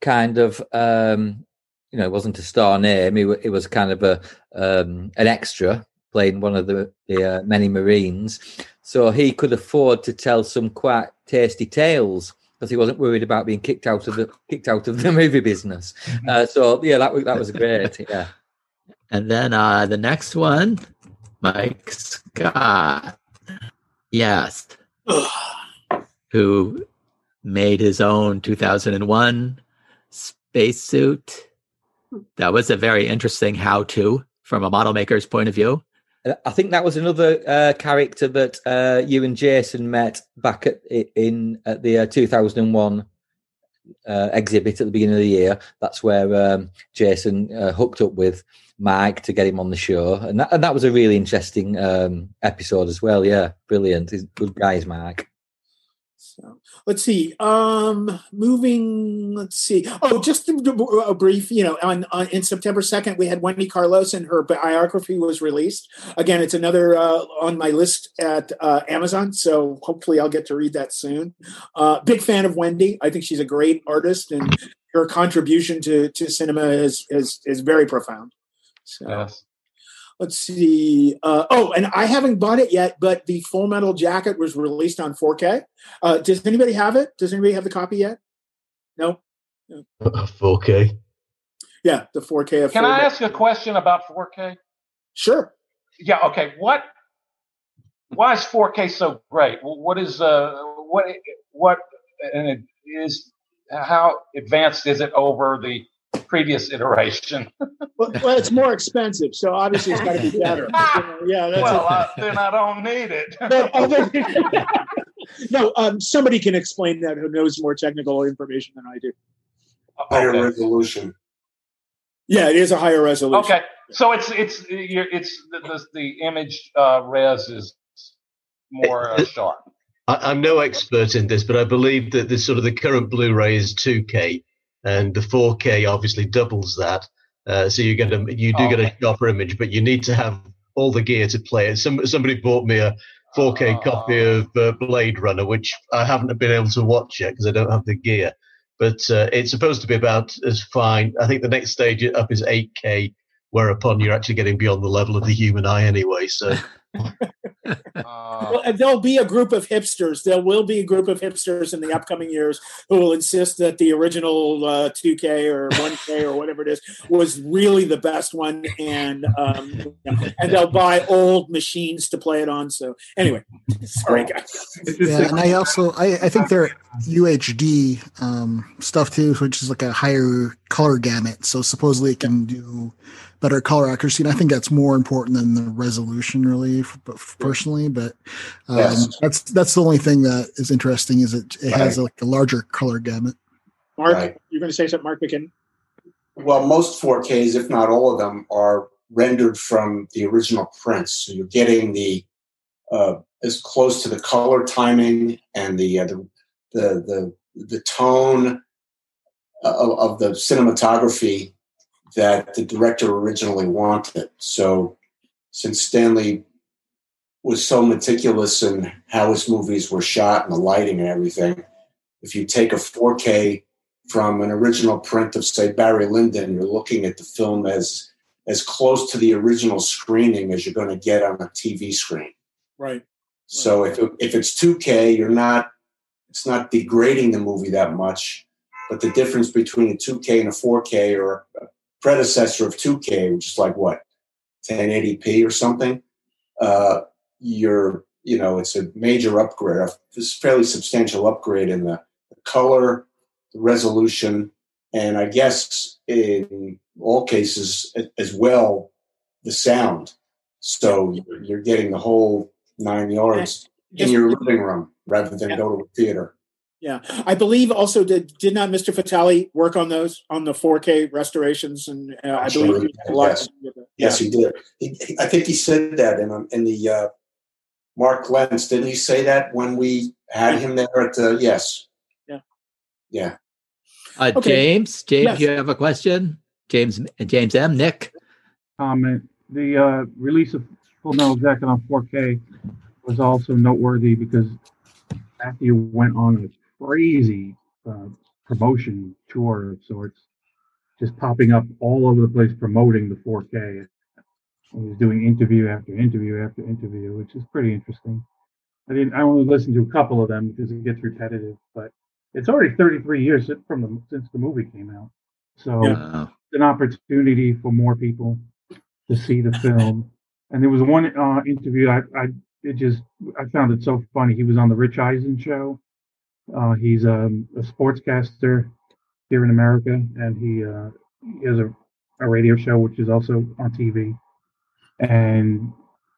kind of um, you know, it wasn't a star name. It, wa- was kind of a um, an extra playing one of the, the uh, many Marines, so he could afford to tell some quite tasty tales because he wasn't worried about being kicked out of the kicked out of the movie business. Uh, so yeah, that was that was great. Yeah, And then uh, the next one, Mike Scott. Yes. who made his own 2001 spacesuit. That was a very interesting how to from a model maker's point of view. I think that was another uh, character that uh, you and Jason met back at in at the uh, 2001 uh, exhibit at the beginning of the year. That's where um, Jason uh, hooked up with Mike to get him on the show, and that, and that was a really interesting um, episode as well. Yeah, brilliant. He's good guy, is Mike. So let's see. Um, moving. Let's see. Oh, just a, a brief. You know, on, on in September second, we had Wendy Carlos, and her biography was released. Again, it's another uh, on my list at uh, Amazon. So hopefully, I'll get to read that soon. Uh, big fan of Wendy. I think she's a great artist, and her contribution to to cinema is is is very profound. So. Yes. Let's see. Uh, oh, and I haven't bought it yet, but the Full Metal Jacket was released on 4K. Uh, does anybody have it? Does anybody have the copy yet? No. 4K. Yeah, the 4K. Of Can Full I ask a question about 4K? Sure. Yeah. Okay. What? Why is 4K so great? What is uh what what and it is how advanced is it over the previous iteration? well, well, it's more expensive, so obviously it's got to be better. yeah, that's well, it. uh, then I don't need it. No, other- no um, somebody can explain that who knows more technical information than I do. Higher resolution. Yeah, it is a higher resolution. Okay, so it's it's you're- it's the the, the image uh, res is more uh, sharp. I, I'm no expert in this, but I believe that this sort of the current Blu-ray is 2K, and the 4K obviously doubles that. Uh, so you get a you do get a sharper image, but you need to have all the gear to play it. Some somebody bought me a 4K copy of uh, Blade Runner, which I haven't been able to watch yet because I don't have the gear. But uh, it's supposed to be about as fine. I think the next stage up is 8K, whereupon you're actually getting beyond the level of the human eye anyway. So Well, and there'll be a group of hipsters. There will be a group of hipsters in the upcoming years who will insist that the original uh, 2K or 1K or whatever it is was really the best one, and um, you know, and they'll buy old machines to play it on. So anyway, sorry guys. Yeah, and I also I, I think they're UHD um, stuff too, which is like a higher color gamut. So supposedly it can do better color accuracy, and I think that's more important than the resolution, really, f- but personally. But um, Yes. that's that's the only thing that is interesting is it it has Right. like a larger color gamut. Mark, Right. you're going to say something, Mark McKinnon? Well, most 4Ks, if not all of them, are rendered from the original prints. So you're getting the uh, as close to the color timing and the uh, the, the the the tone of, of the cinematography that the director originally wanted. So since Stanley was so meticulous in how his movies were shot and the lighting and everything, if you take a 4K from an original print of say Barry Lyndon, you're looking at the film as as close to the original screening as you're going to get on a TV screen. Right. So if if it's 2K, you're not it's not degrading the movie that much, but the difference between a 2K and a 4K or a predecessor of 2K, which is like what 1080p or something, uh, you're you know it's a major upgrade, a fairly substantial upgrade in the, the color, the resolution, and I guess in all cases as well the sound. So you're, you're getting the whole nine yards in your living room rather than go to a theater. Yeah, I believe also did did not Mr. Vitali work on those on the 4K restorations, and uh, I believe he had a lot. Yes, yes he did. He, he- I think he said that in um, in the uh, Mark Lentz. Didn't he say that when we had him there at the? Yes. Yeah. Yeah. Uh, Okay. James, James, Yes. you have a question? James, James M. Nick. comment. The uh, release of Full Metal Jacket on 4K was also noteworthy because Matthew went on a crazy uh, promotion tour of sorts, just popping up all over the place promoting the 4K. He was doing interview after interview after interview, which is pretty interesting. I didn't. I only listened to a couple of them because it gets repetitive, but it's already 33 years from the since the movie came out, so Yeah. it's an opportunity for more people to see the film. And there was one uh, interview I, I it just I found it so funny. He was on the Rich Eisen show. Uh, he's um, a sportscaster here in America, and he uh, he has a, a radio show which is also on TV. And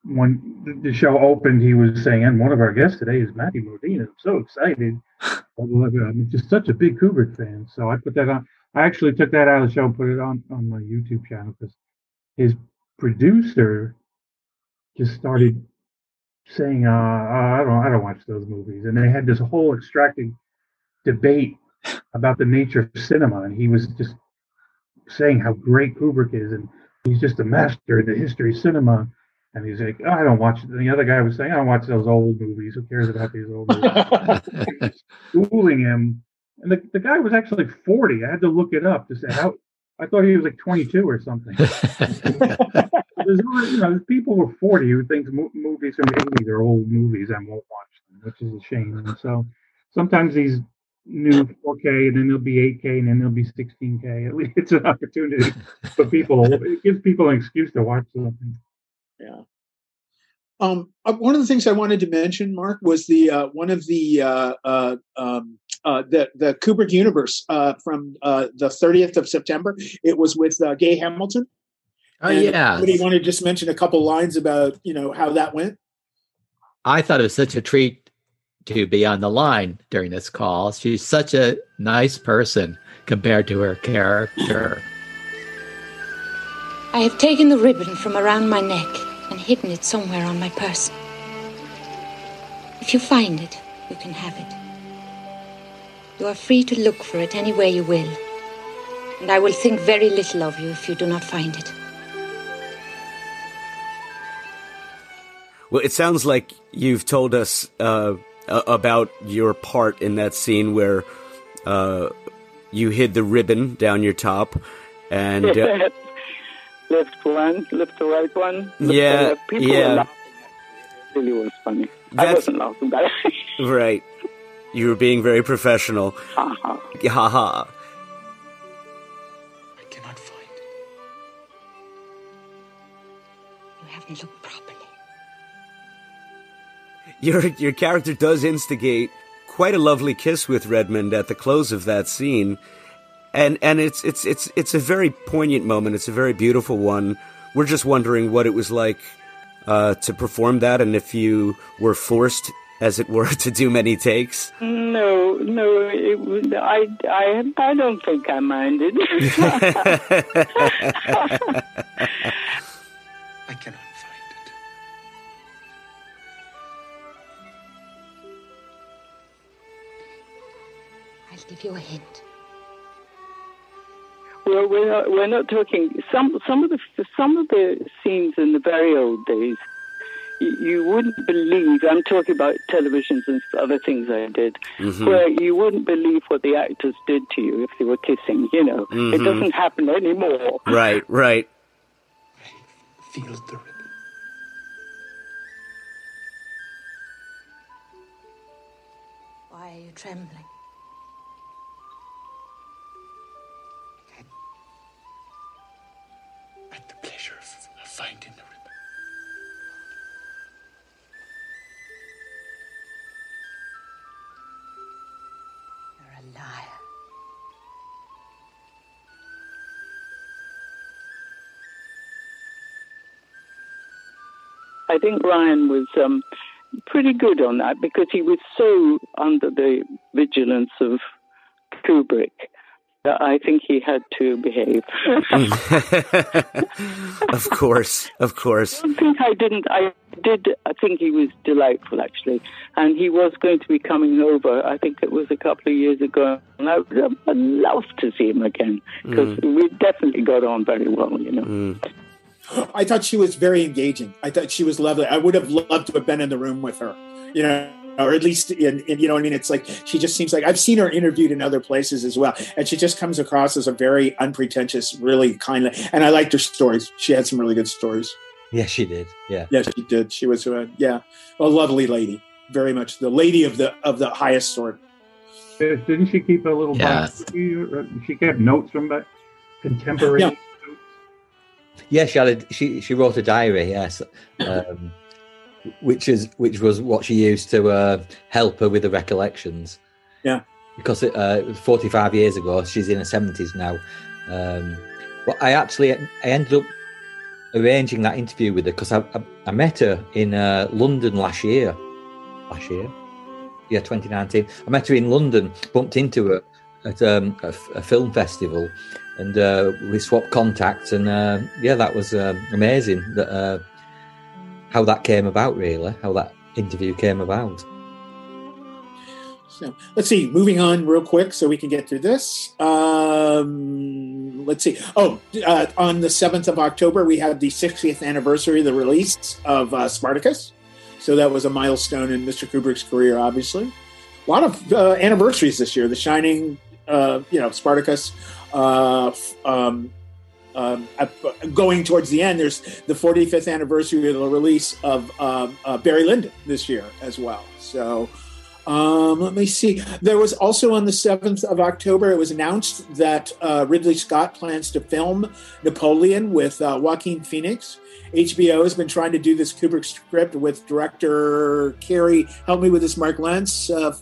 when the- show opened, he was saying, "And one of our guests today is Matty Modine. I'm so excited. I'm just such a big Kubrick fan." So I put that on. I actually took that out of the show and put it on on my YouTube channel because his producer just started saying, uh, "I don't, I don't watch those movies," and they had this whole extracting debate about the nature of cinema, and he was just saying how great Kubrick is, and he's just a master in the history of cinema. And he's like, oh, I don't watch. And the other guy was saying, I don't watch those old movies. Who cares about these old movies? Schooling him, and the, the guy was actually forty. I had to look it up to say how. I thought he was like twenty-two or something. There's, you know, people were 40 who think mo- movies from the 80s are old movies and won't watch them, which is a shame. And so sometimes these new 4K and then there'll be 8K and then there'll be 16K. At least it's an opportunity for people. It gives people an excuse to watch something. Yeah. Um, uh, one of the things I wanted to mention, Mark, was the uh, one of the uh, uh, um, uh, the the Kubrick universe uh, from uh, the 30th of September. It was with Gay Hamilton. Oh, And yeah. Somebody wanted to just mention a couple lines about you know how that went. I thought it was such a treat to be on the line during this call. She's such a nice person compared to her character. I have taken the ribbon from around my neck and hidden it somewhere on my person. If you find it, you can have it. You are free to look for it anywhere you will, and I will think very little of you if you do not find it. Well, it sounds like you've told us uh, about your part in that scene where uh, you hid the ribbon down your top, and uh, left one, left the right one. Left Yeah, the left. People yeah. were laughing. It really was funny. I wasn't laughing, but right, you were being very professional. ha ha. Ha ha. I cannot find. You haven't looked properly. Your your character does instigate quite a lovely kiss with Redmond at the close of that scene, and and it's it's it's it's a very poignant moment. It's a very beautiful one. We're just wondering what it was like uh, to perform that, and if you were forced, as it were, to do many takes. No, no, it, I, I, I don't think I minded. I cannot give you a hint. Well, we're not, we're not talking some some of the some of the scenes in the very old days. You, you wouldn't believe. I'm talking about televisions and other things I did, Mhm. where you wouldn't believe what the actors did to you if they were kissing. You know, it Mhm. doesn't happen anymore. Right, right. Feel the ribbon. Why are you trembling? The pleasure of, of finding the ribbon. You're a liar. I think Ryan was um, pretty good on that because he was so under the vigilance of Kubrick that I think he had to behave. of course, of course. I don't think I didn't. I did. I think he was delightful, actually, and he was going to be coming over. I think it was a couple of years ago, and I would I'd love to see him again because Mm. we definitely got on very well. You know. Mm. I thought she was very engaging. I thought she was lovely. I would have loved to have been in the room with her, you know, or at least in, in you know, what I mean, it's like she just seems like I've seen her interviewed in other places as well, and she just comes across as a very unpretentious, really kindly. And I liked her stories. She had some really good stories. Yeah, she did. Yeah. Yeah, she did. She was, uh, yeah, a lovely lady. Very much the lady of the of the highest sort. Uh, Didn't she keep a little Yes. Uh, She kept notes from that contemporary. Yeah. Yeah, she had a, she she wrote a diary. Yes, um, which is which was what she used to uh, help her with the recollections. Yeah. because it, uh, it was forty five years ago. She's in her seventies now. Um, but I actually I ended up arranging that interview with her because I, I I met her in uh, London last year. Last year, yeah, twenty nineteen. I met her in London. Bumped into her at um, a, a film festival, and uh, we swapped contacts. And uh, yeah, that was um, amazing. That uh, how that came about, really, how that interview came about. So let's see. Moving on real quick, so we can get through this. Um, let's see. Oh, uh, on the seventh of October, we had the 60th anniversary of the release of uh, Spartacus. So that was a milestone in Mr. Kubrick's career. Obviously, a lot of uh, anniversaries this year. The Shining, uh, you know, Spartacus. Uh, um, um, going towards the end, there's the 45th anniversary of the release of um, uh, Barry Lyndon this year as well. So, um, let me see. There was also on the 7th of October, it was announced that uh, Ridley Scott plans to film Napoleon with uh, Joaquin Phoenix. HBO has been trying to do this Kubrick script with director Cary. Help me with this, Mark Lentz. Uh,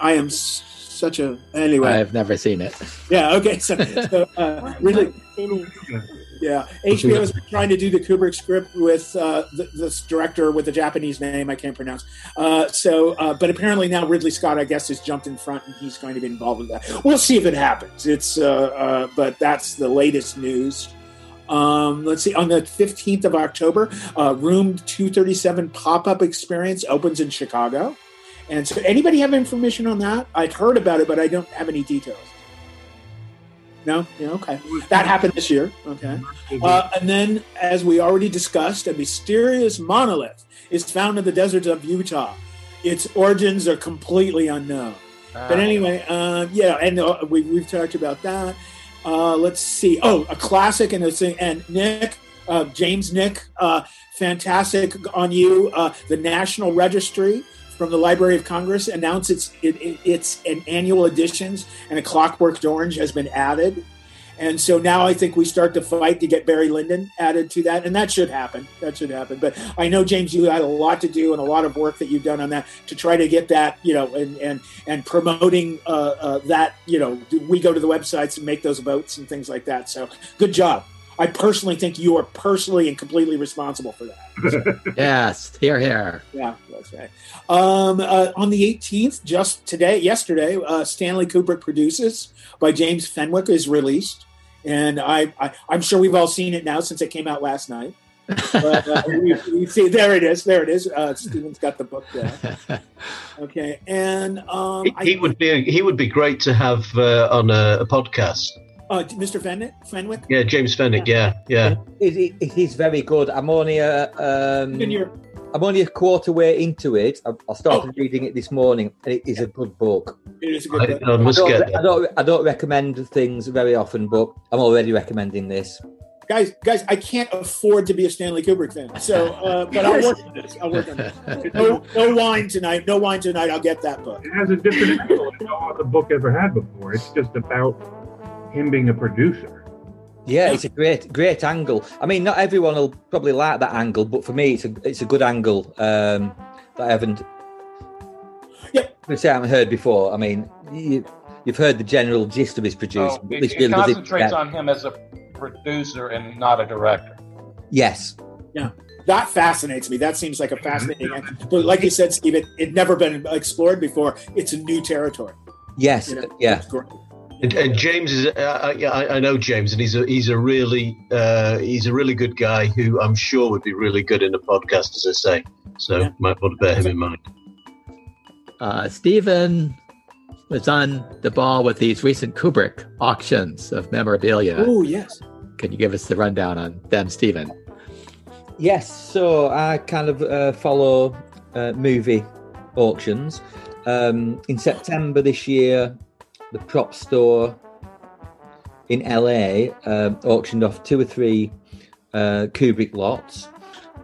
I am such a. Anyway. I've never seen it. Yeah. Okay. So, so uh, really, yeah. HBO has been trying to do the Kubrick script with uh, th- this director with a Japanese name I can't pronounce. Uh, so, uh, but apparently now Ridley Scott, I guess, has jumped in front and he's going to be involved with that. We'll see if it happens. It's, uh, uh, but that's the latest news. Um, let's see. On the 15th of October, uh, Room 237 pop up experience opens in Chicago. And so, anybody have information on that? I've heard about it, but I don't have any details. No? Yeah, okay. That happened this year. Okay. Uh, and then, as we already discussed, a mysterious monolith is found in the deserts of Utah. Its origins are completely unknown. But anyway, uh, yeah, and uh, we, we've talked about that. Uh, let's see. Oh, a classic and a thing. And Nick, uh, James Nick, uh, fantastic on you. Uh, the National Registry from the Library of Congress announced its it, it, its an annual editions, and a Clockwork Orange has been added. And so now I think we start to fight to get Barry Lyndon added to that, and that should happen. That should happen. But I know James, you had a lot to do and a lot of work that you've done on that to try to get that, you know, and and and promoting uh, uh, that. You know, we go to the websites and make those votes and things like that. So good job. I personally think you are personally and completely responsible for that. yes, here, here. Yeah, that's right. Um, uh, on the 18th, just today, yesterday, uh, Stanley Kubrick produces by James Fenwick is released, and I, I I'm sure we've all seen it now since it came out last night. But, uh, we, we see there it is, there it is. Uh, Steven's got the book there. Okay, and um, He, he would be he would be great to have uh, on a, a podcast. Uh, Mr. Fenwick, Fenwick. Yeah, James Fenwick. Yeah, yeah. It, it, it is very good. I'm only a, um, I'm only a quarter way into it. I, I started reading it this morning, and it is a good book. It is a good book. I must don't, get re- I don't. I don't recommend things very often, but I'm already recommending this. guys, guys, I can't afford to be a Stanley Kubrick fan. So, uh, but I'll work on this. I'll work on this. No, no wine tonight. No wine tonight. I'll get that book. It has a different angle than no other book ever had before. It's just about him being a producer. Yeah, it's a great, great angle. I mean, not everyone will probably like that angle, but for me, it's a it's a good angle um, that I haven't. Yeah, I say I haven't heard before. I mean, you, you've heard the general gist of his producing. Oh, but it, it really does it concentrates on him as a producer and not a director. Yes. Yeah. that fascinates me. That seems like a fascinating. But like you said, Steve, it, it never been explored before. It's a new territory. Yes, yeah. And, and James is, uh, I, I know James, and he's a he's a really uh, he's a really good guy who I'm sure would be really good in a podcast, as I say. So might want to bear him in mind. Uh, Stephen was on the ball with these recent Kubrick auctions of memorabilia. Oh yes. Can you give us the rundown on them, Stephen? Yes, so I kind of uh, follow uh, movie auctions. Um, in September this year, the prop store in LA um, auctioned off two or three uh, Kubrick lots.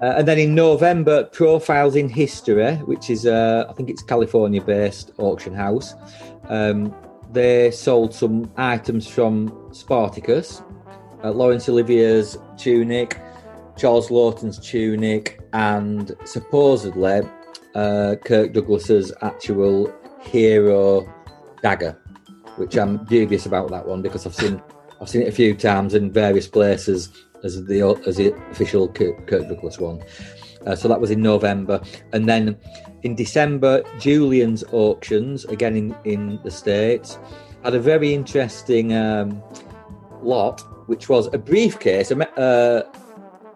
Uh, and then in November, Profiles in History, which is, uh, I think it's California based auction house, um, they sold some items from Spartacus, uh, Laurence Olivier's tunic, Charles Laughton's tunic, and supposedly uh, Kirk Douglas's actual hero dagger, which I'm dubious about that one because I've seen I've seen it a few times in various places as the as the official Kirk, Kirk Douglas one. Uh, so that was in November, and then in December, Julien's auctions again in in the states had a very interesting um, lot, which was a briefcase, a, uh,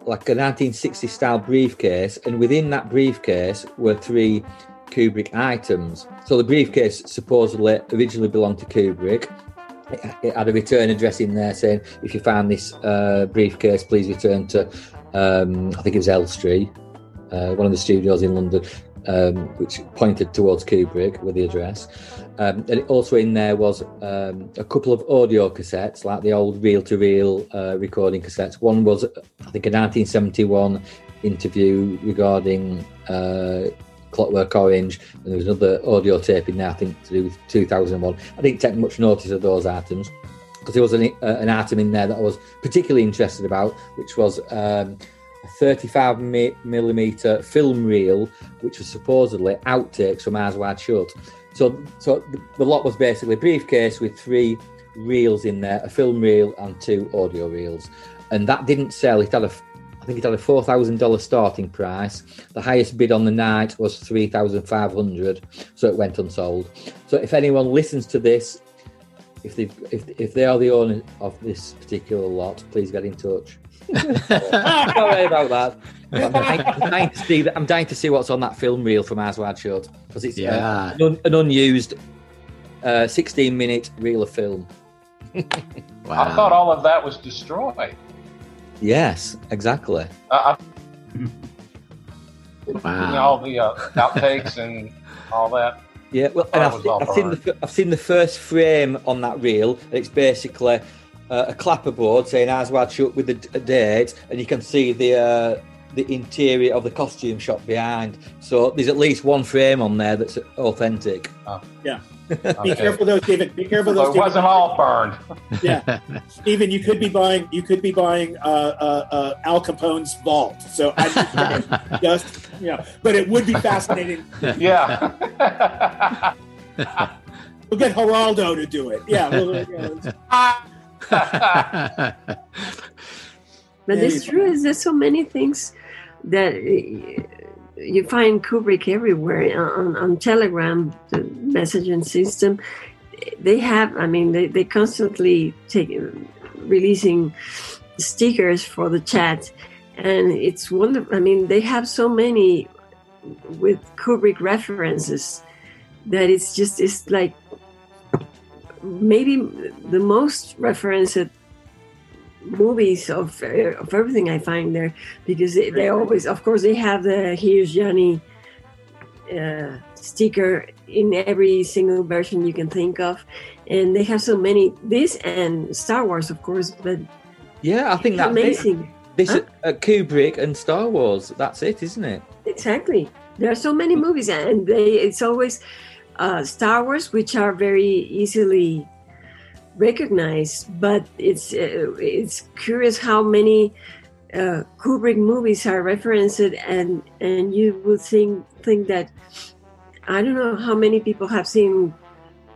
like a 1960 style briefcase, and within that briefcase were three Kubrick items. So the briefcase supposedly originally belonged to Kubrick. It, had a return address in there saying, if you found this uh, briefcase, please return to, um, I think it was Elstree, uh, one of the studios in London, um, which pointed towards Kubrick with the address. Um, and also in there was um, a couple of audio cassettes, like the old reel-to-reel uh, recording cassettes. One was, I think, a 1971 interview regarding uh, Clockwork Orange, and there was another audio tape in there, I think, to do with 2001. I didn't take much notice of those items because there was an, uh, an item in there that I was particularly interested about, which was um, a 35 mi- millimeter film reel, which was supposedly outtakes from Eyes Wide Shut. So, so the, lot was basically a briefcase with three reels in there, a film reel and two audio reels, and that didn't sell. It had a, think it had a four thousand dollar starting price. The highest bid on the night was three thousand five hundred, so it went unsold. So, if anyone listens to this, if they if if they are the owner of this particular lot, please get in touch. Sorry about that. I'm dying, I'm dying to see that. I'm dying to see what's on that film reel from Eyes Wide Shut because it's uh, an, un- an unused uh, 16 minute reel of film. I thought all of that was destroyed. Yes, exactly. Uh, I, Wow. all the uh, outtakes and all that. Yeah, well, and I've, seen- I've seen the I've seen the first frame on that reel. and It's basically uh, a clapperboard saying "Eyes Wide Shut" with the d- a date, and you can see the uh, the interior of the costume shop behind. So there's at least one frame on there that's authentic. Yeah. Be careful though, Stephen. Be careful though. So it wasn't all burned. Yeah, Stephen, you could be buying. You could be buying uh, uh, uh, Al Capone's vault. So I just, you know, but it would be fascinating. Yeah. We'll get Geraldo to do it. Yeah. We'll, yeah. But it's true. is There's so many things that uh, you find Kubrick everywhere on, on Telegram, the messaging system. They have, I mean, they, they constantly take releasing stickers for the chat, and it's wonderful. I mean, they have so many with Kubrick references that it's just it's like maybe the most referenced movies of uh, of everything I find there because they, they always, of course, they have the "Here's Johnny" uh, sticker in every single version you can think of, and they have so many. This and Star Wars, of course, but Yeah, I think It's that amazing. This Huh? uh, Kubrick and Star Wars. That's it, isn't it? exactly there are so many movies, and they it's always uh, Star Wars, which are very easily recognized. But it's uh, it's curious how many uh, Kubrick movies are referenced, and and you would think think that I don't know how many people have seen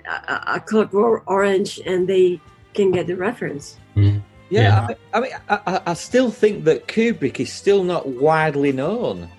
a, a Clockwork Orange, and they can get the reference. Yeah, I, I mean, I, I- I still think that Kubrick is still not widely known.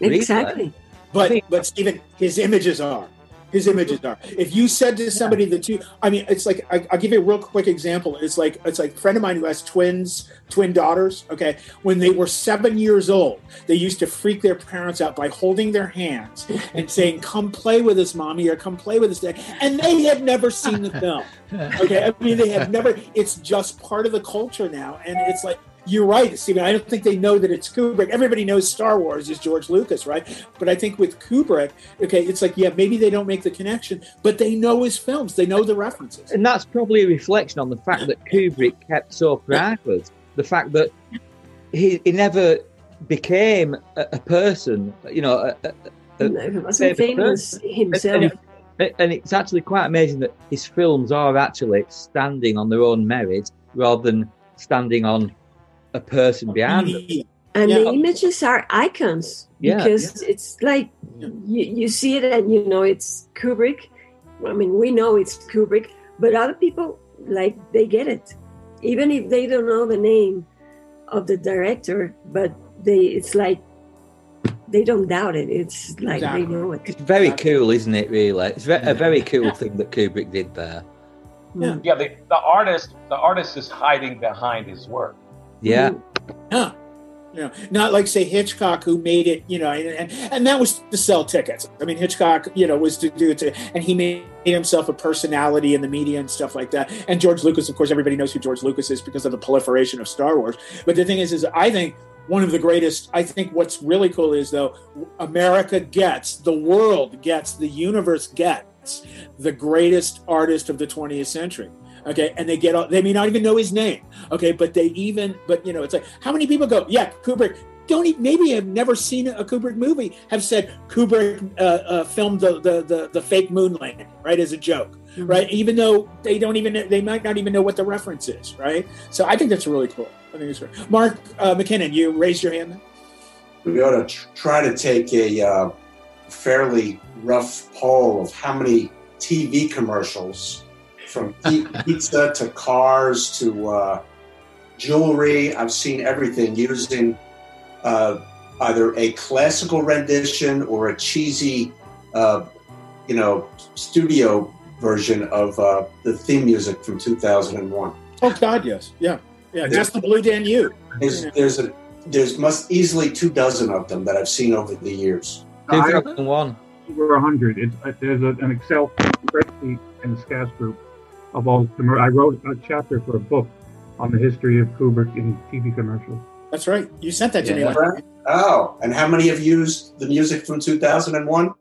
really. Exactly. But but Stephen, his images are. His images are. If you said to somebody the two, I mean, it's like I, I'll give you a real quick example. It's like it's like a friend of mine who has twins, twin daughters. Okay, when they were seven years old, they used to freak their parents out by holding their hands and saying, "Come play with us, mommy," or "Come play with us, dad," and they had never seen the film. Okay, I mean, they have never. It's just part of the culture now, and it's like you're right, Stephen. I don't think they know that it's Kubrick. Everybody knows Star Wars is George Lucas, right? But I think with Kubrick, okay, it's like, yeah, maybe they don't make the connection, but they know his films. They know the references. And that's probably a reflection on the fact that Kubrick kept so private. The fact that he, he never became a, a person, you know, a, a, a No, he wasn't famous famous person. himself. And, and- and it's actually quite amazing that his films are actually standing on their own merit rather than standing on a person behind them. and Yeah. the images are icons Yeah, because it's like you, you see it and you know it's Kubrick. I mean, we know it's Kubrick, but other people like they get it, even if they don't know the name of the director, but they it's like they don't doubt it. It's like they know it. It's very cool, isn't it? Really, it's ve- a very cool thing that Kubrick did there. Yeah. Yeah, the, the artist the artist is hiding behind his work. Yeah. Yeah. You know, not like say Hitchcock who made it, you know, and, and that was to sell tickets. I mean, Hitchcock, you know, was to do it to, and he made himself a personality in the media and stuff like that. And George Lucas, of course, everybody knows who George Lucas is because of the proliferation of Star Wars. But the thing is, is I think one of the greatest. I think what's really cool is though, America gets, the world gets, the universe gets the greatest artist of the 20th century okay and they get all they may not even know his name. Okay but they even but you know it's like how many people go yeah kubrick don't even, maybe have never seen a kubrick movie have said kubrick uh, uh, filmed the, the the the fake moon landing right as a joke right? Even though they don't even they might not even know what the reference is right? So i think that's really cool. I think it's great mark uh, mckinnon you raised your hand. We ought to tr- try to take a uh, fairly rough poll of how many TV commercials, from pizza to cars to uh, jewelry. I've seen everything using uh, either a classical rendition or a cheesy, uh, you know, studio version of uh, the theme music from 2001. oh god yes yeah yeah just the blue Danube. you There's, there's a there's must easily two dozen of them that I've seen over the years. 2001. Over a hundred. Uh, there's a, an Excel spreadsheet in the SCAS group of all. Commer- I wrote a chapter for a book on the history of Kubrick in TV commercials. that's right you sent that to me Right? Oh, and how many have used the music from 2001?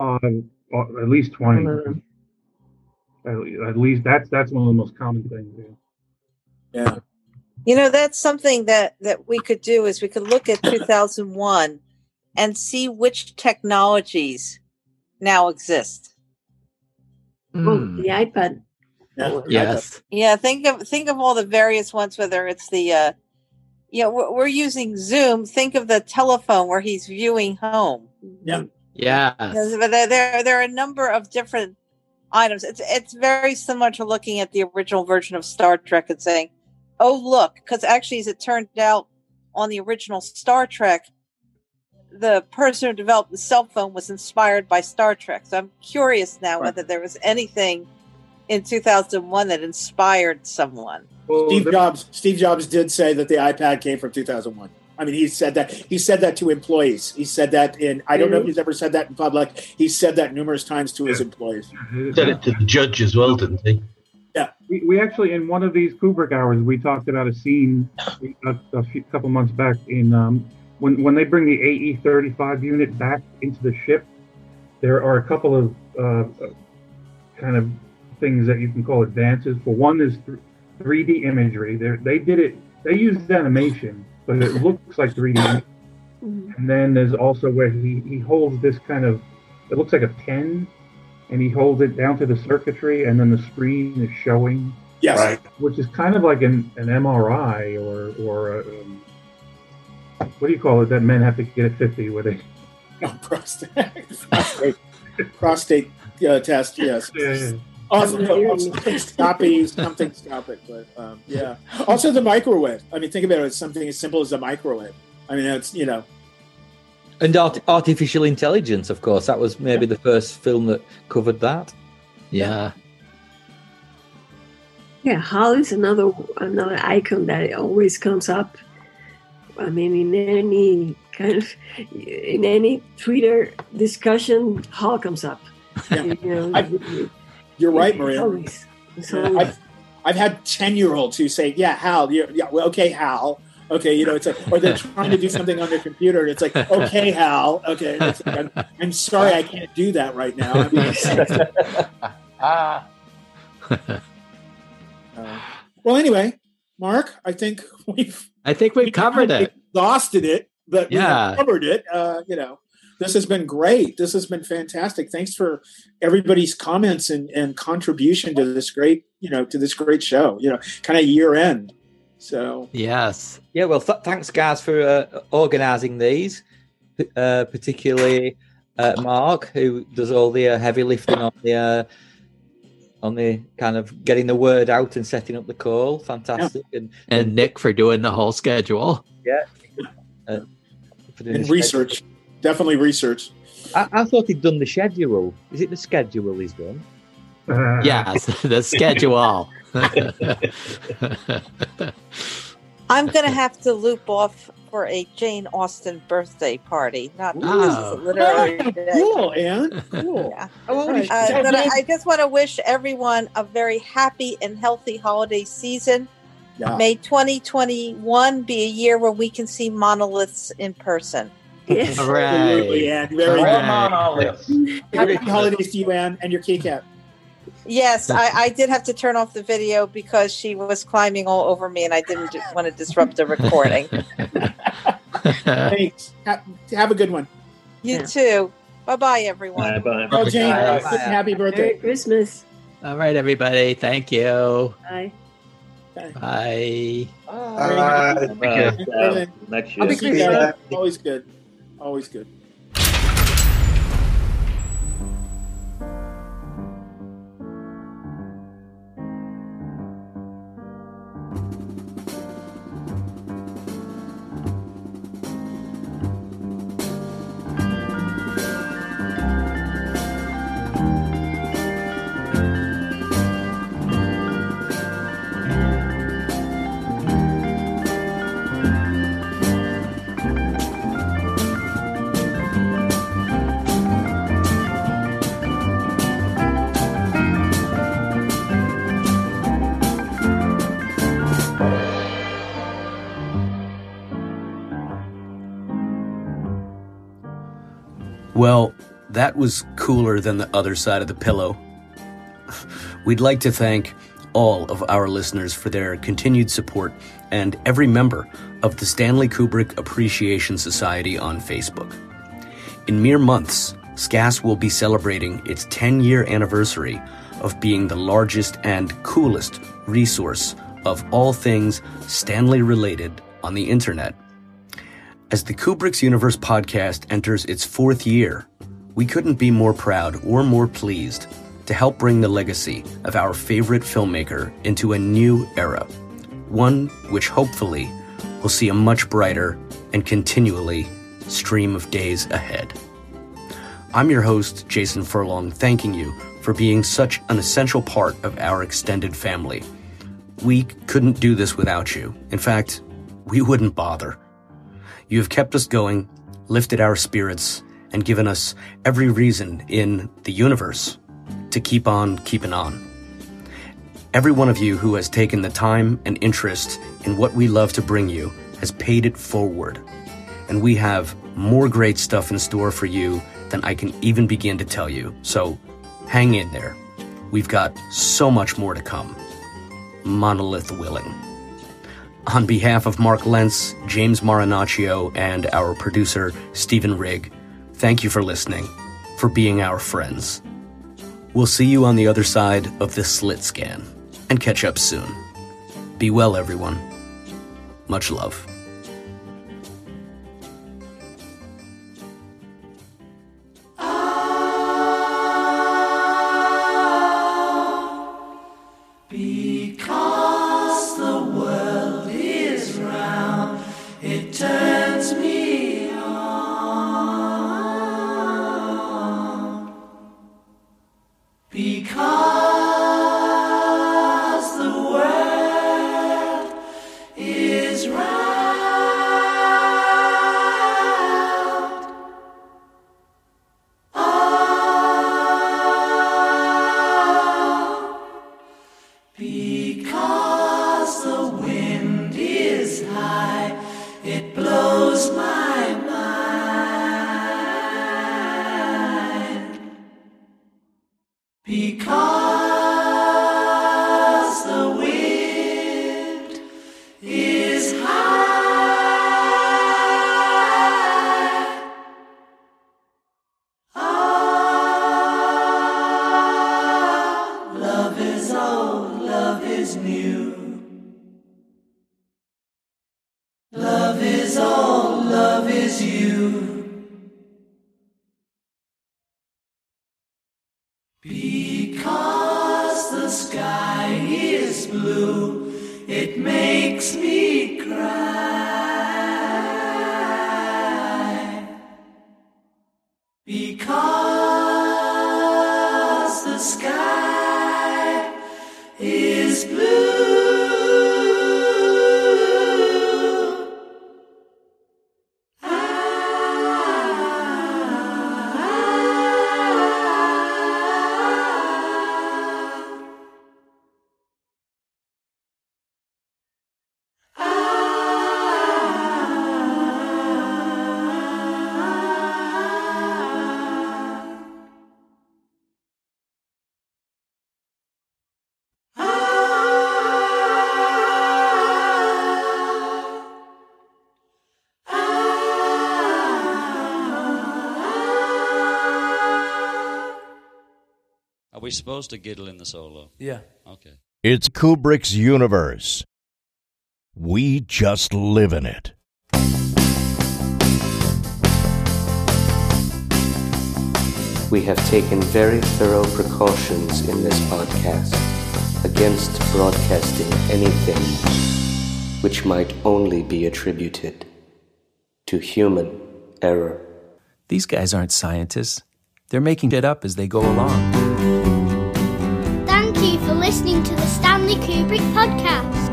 Um, well, at least twenty. At, le- at least that's that's one of the most common things. Yeah. Yeah. You know, that's something that that we could do is we could look at 2001 and see which technologies now exist. Oh, the iPad. Yes. Yeah, think of think of all the various ones. Whether it's the, uh, you know, we're, we're using Zoom. Think of the telephone where he's viewing home. Yeah. Yeah. But there, there, there are a number of different items. It's it's very similar to looking at the original version of Star Trek and saying, "Oh, look," because actually, as it turned out, on the original Star Trek, the person who developed the cell phone was inspired by Star Trek. So I'm curious now whether there was anything in 2001 that inspired someone. Steve Jobs. Steve Jobs did say that the iPad came from 2001. I mean, he said that. He said that to employees. He said that in. I don't know if he's ever said that in public. He said that numerous times to his employees. Said it to the judge as well, didn't he? Yeah. We, we actually in one of these Kubrick hours we talked about a scene a, a few, couple months back in um, when when they bring the AE thirty five unit back into the ship. There are a couple of uh, kind of things that you can call advances. For one is three D imagery. They they did it. They used animation, but it looks like three D. And then there's also where he he holds this kind of it looks like a pen and he holds it down to the circuitry, and then the screen is showing. Yes. Right. Which is kind of like an, an MRI or or a, um, what do you call it that men have to get at fifty, where they No, prostate. prostate, prostate uh, test. Yes. Yeah, yeah. Also, no, something stoppy, something stop it. But um, yeah. Also, the microwave. I mean, think about it. It's something as simple as a microwave. I mean, it's you know, And art- artificial intelligence, of course. That was maybe the first film that covered that. Yeah. Yeah, HAL is another another icon that always comes up. I mean, in any kind of in any Twitter discussion, HAL comes up. You know, I- you're right, Maria. Always. Always. I've, I've had 10 year olds who say, Yeah, Hal, yeah, yeah, well, okay, Hal. Okay, you know, it's like, or they're trying to do something on their computer, and it's like, okay, Hal, okay. It's like, I'm, I'm sorry, I can't do that right now. I mean, Ah, uh, well, anyway, Mark, I think we've I think we've covered it. exhausted it, but we Yeah. have covered it. Uh, you know, this has been great. This has been fantastic. Thanks for everybody's comments and, and contribution to this great, you know, to this great show. You know, kind of year end. So Yes. Yeah, well, th- thanks, guys, for uh, organising these, uh, particularly uh, Mark, who does all the uh, heavy lifting on the uh, on the kind of getting the word out and setting up the call. Fantastic, and And Nick for doing the whole schedule. yeah, uh, and the research, definitely research. I-, I thought he'd done the schedule. Is it the schedule he's done? Yes, the schedule. I'm going to have to loop off for a Jane Austen birthday party. Not because it's a literary Oh, day. cool, Anne. Cool. Yeah. Oh, Uh, but I, I just want to wish everyone a very happy and healthy holiday season. Yeah. May 2021 be a year where we can see monoliths in person. Yes. All right. Absolutely, Anne. Very All good. monoliths. Happy holidays to you, Anne, and your key cat. Yes, I, I did have to turn off the video because she was climbing all over me and I didn't want to disrupt the recording. Thanks. Ha- have a good one. You Yeah. too. Bye bye, everyone. Bye bye. Oh, Jane, Bye. happy Merry birthday. Christmas. All right, everybody. Thank you. Bye. Bye. Bye. Bye. Next Happy year. Christmas. Always good. Always good. Well, that was cooler than the other side of the pillow. We'd like to thank all of our listeners for their continued support and every member of the Stanley Kubrick Appreciation Society on Facebook. In mere months, SCAS will be celebrating its 10 year anniversary of being the largest and coolest resource of all things Stanley related on the internet. As the Kubrick's Universe podcast enters its fourth year, we couldn't be more proud or more pleased to help bring the legacy of our favorite filmmaker into a new era, one which hopefully will see a much brighter and continually stream of days ahead. I'm your host, Jason Furlong, thanking you for being such an essential part of our extended family. We couldn't do this without you. In fact, we wouldn't bother. You have kept us going, lifted our spirits, and given us every reason in the universe to keep on keeping on. Every one of you who has taken the time and interest in what we love to bring you has paid it forward. And we have more great stuff in store for you than I can even begin to tell you. So hang in there. We've got so much more to come. Monolith willing. On behalf of Mark Lentz, James Marinaccio, and our producer, Stephen Rigg, thank you for listening, for being our friends. We'll see you on the other side of this slit scan, and catch up soon. Be well, everyone. Much love. Supposed to giggle in the solo? Yeah. Okay. It's Kubrick's universe. We just live in it. We have taken very thorough precautions in this podcast against broadcasting anything which might only be attributed to human error. These guys aren't scientists. They're making it up as they go along. Stanley Kubrick Podcast.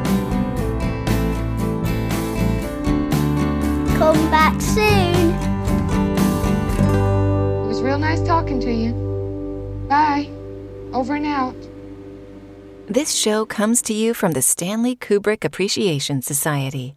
Come back soon. It was real nice talking to you. Bye. Over and out. This show comes to you from the Stanley Kubrick Appreciation Society.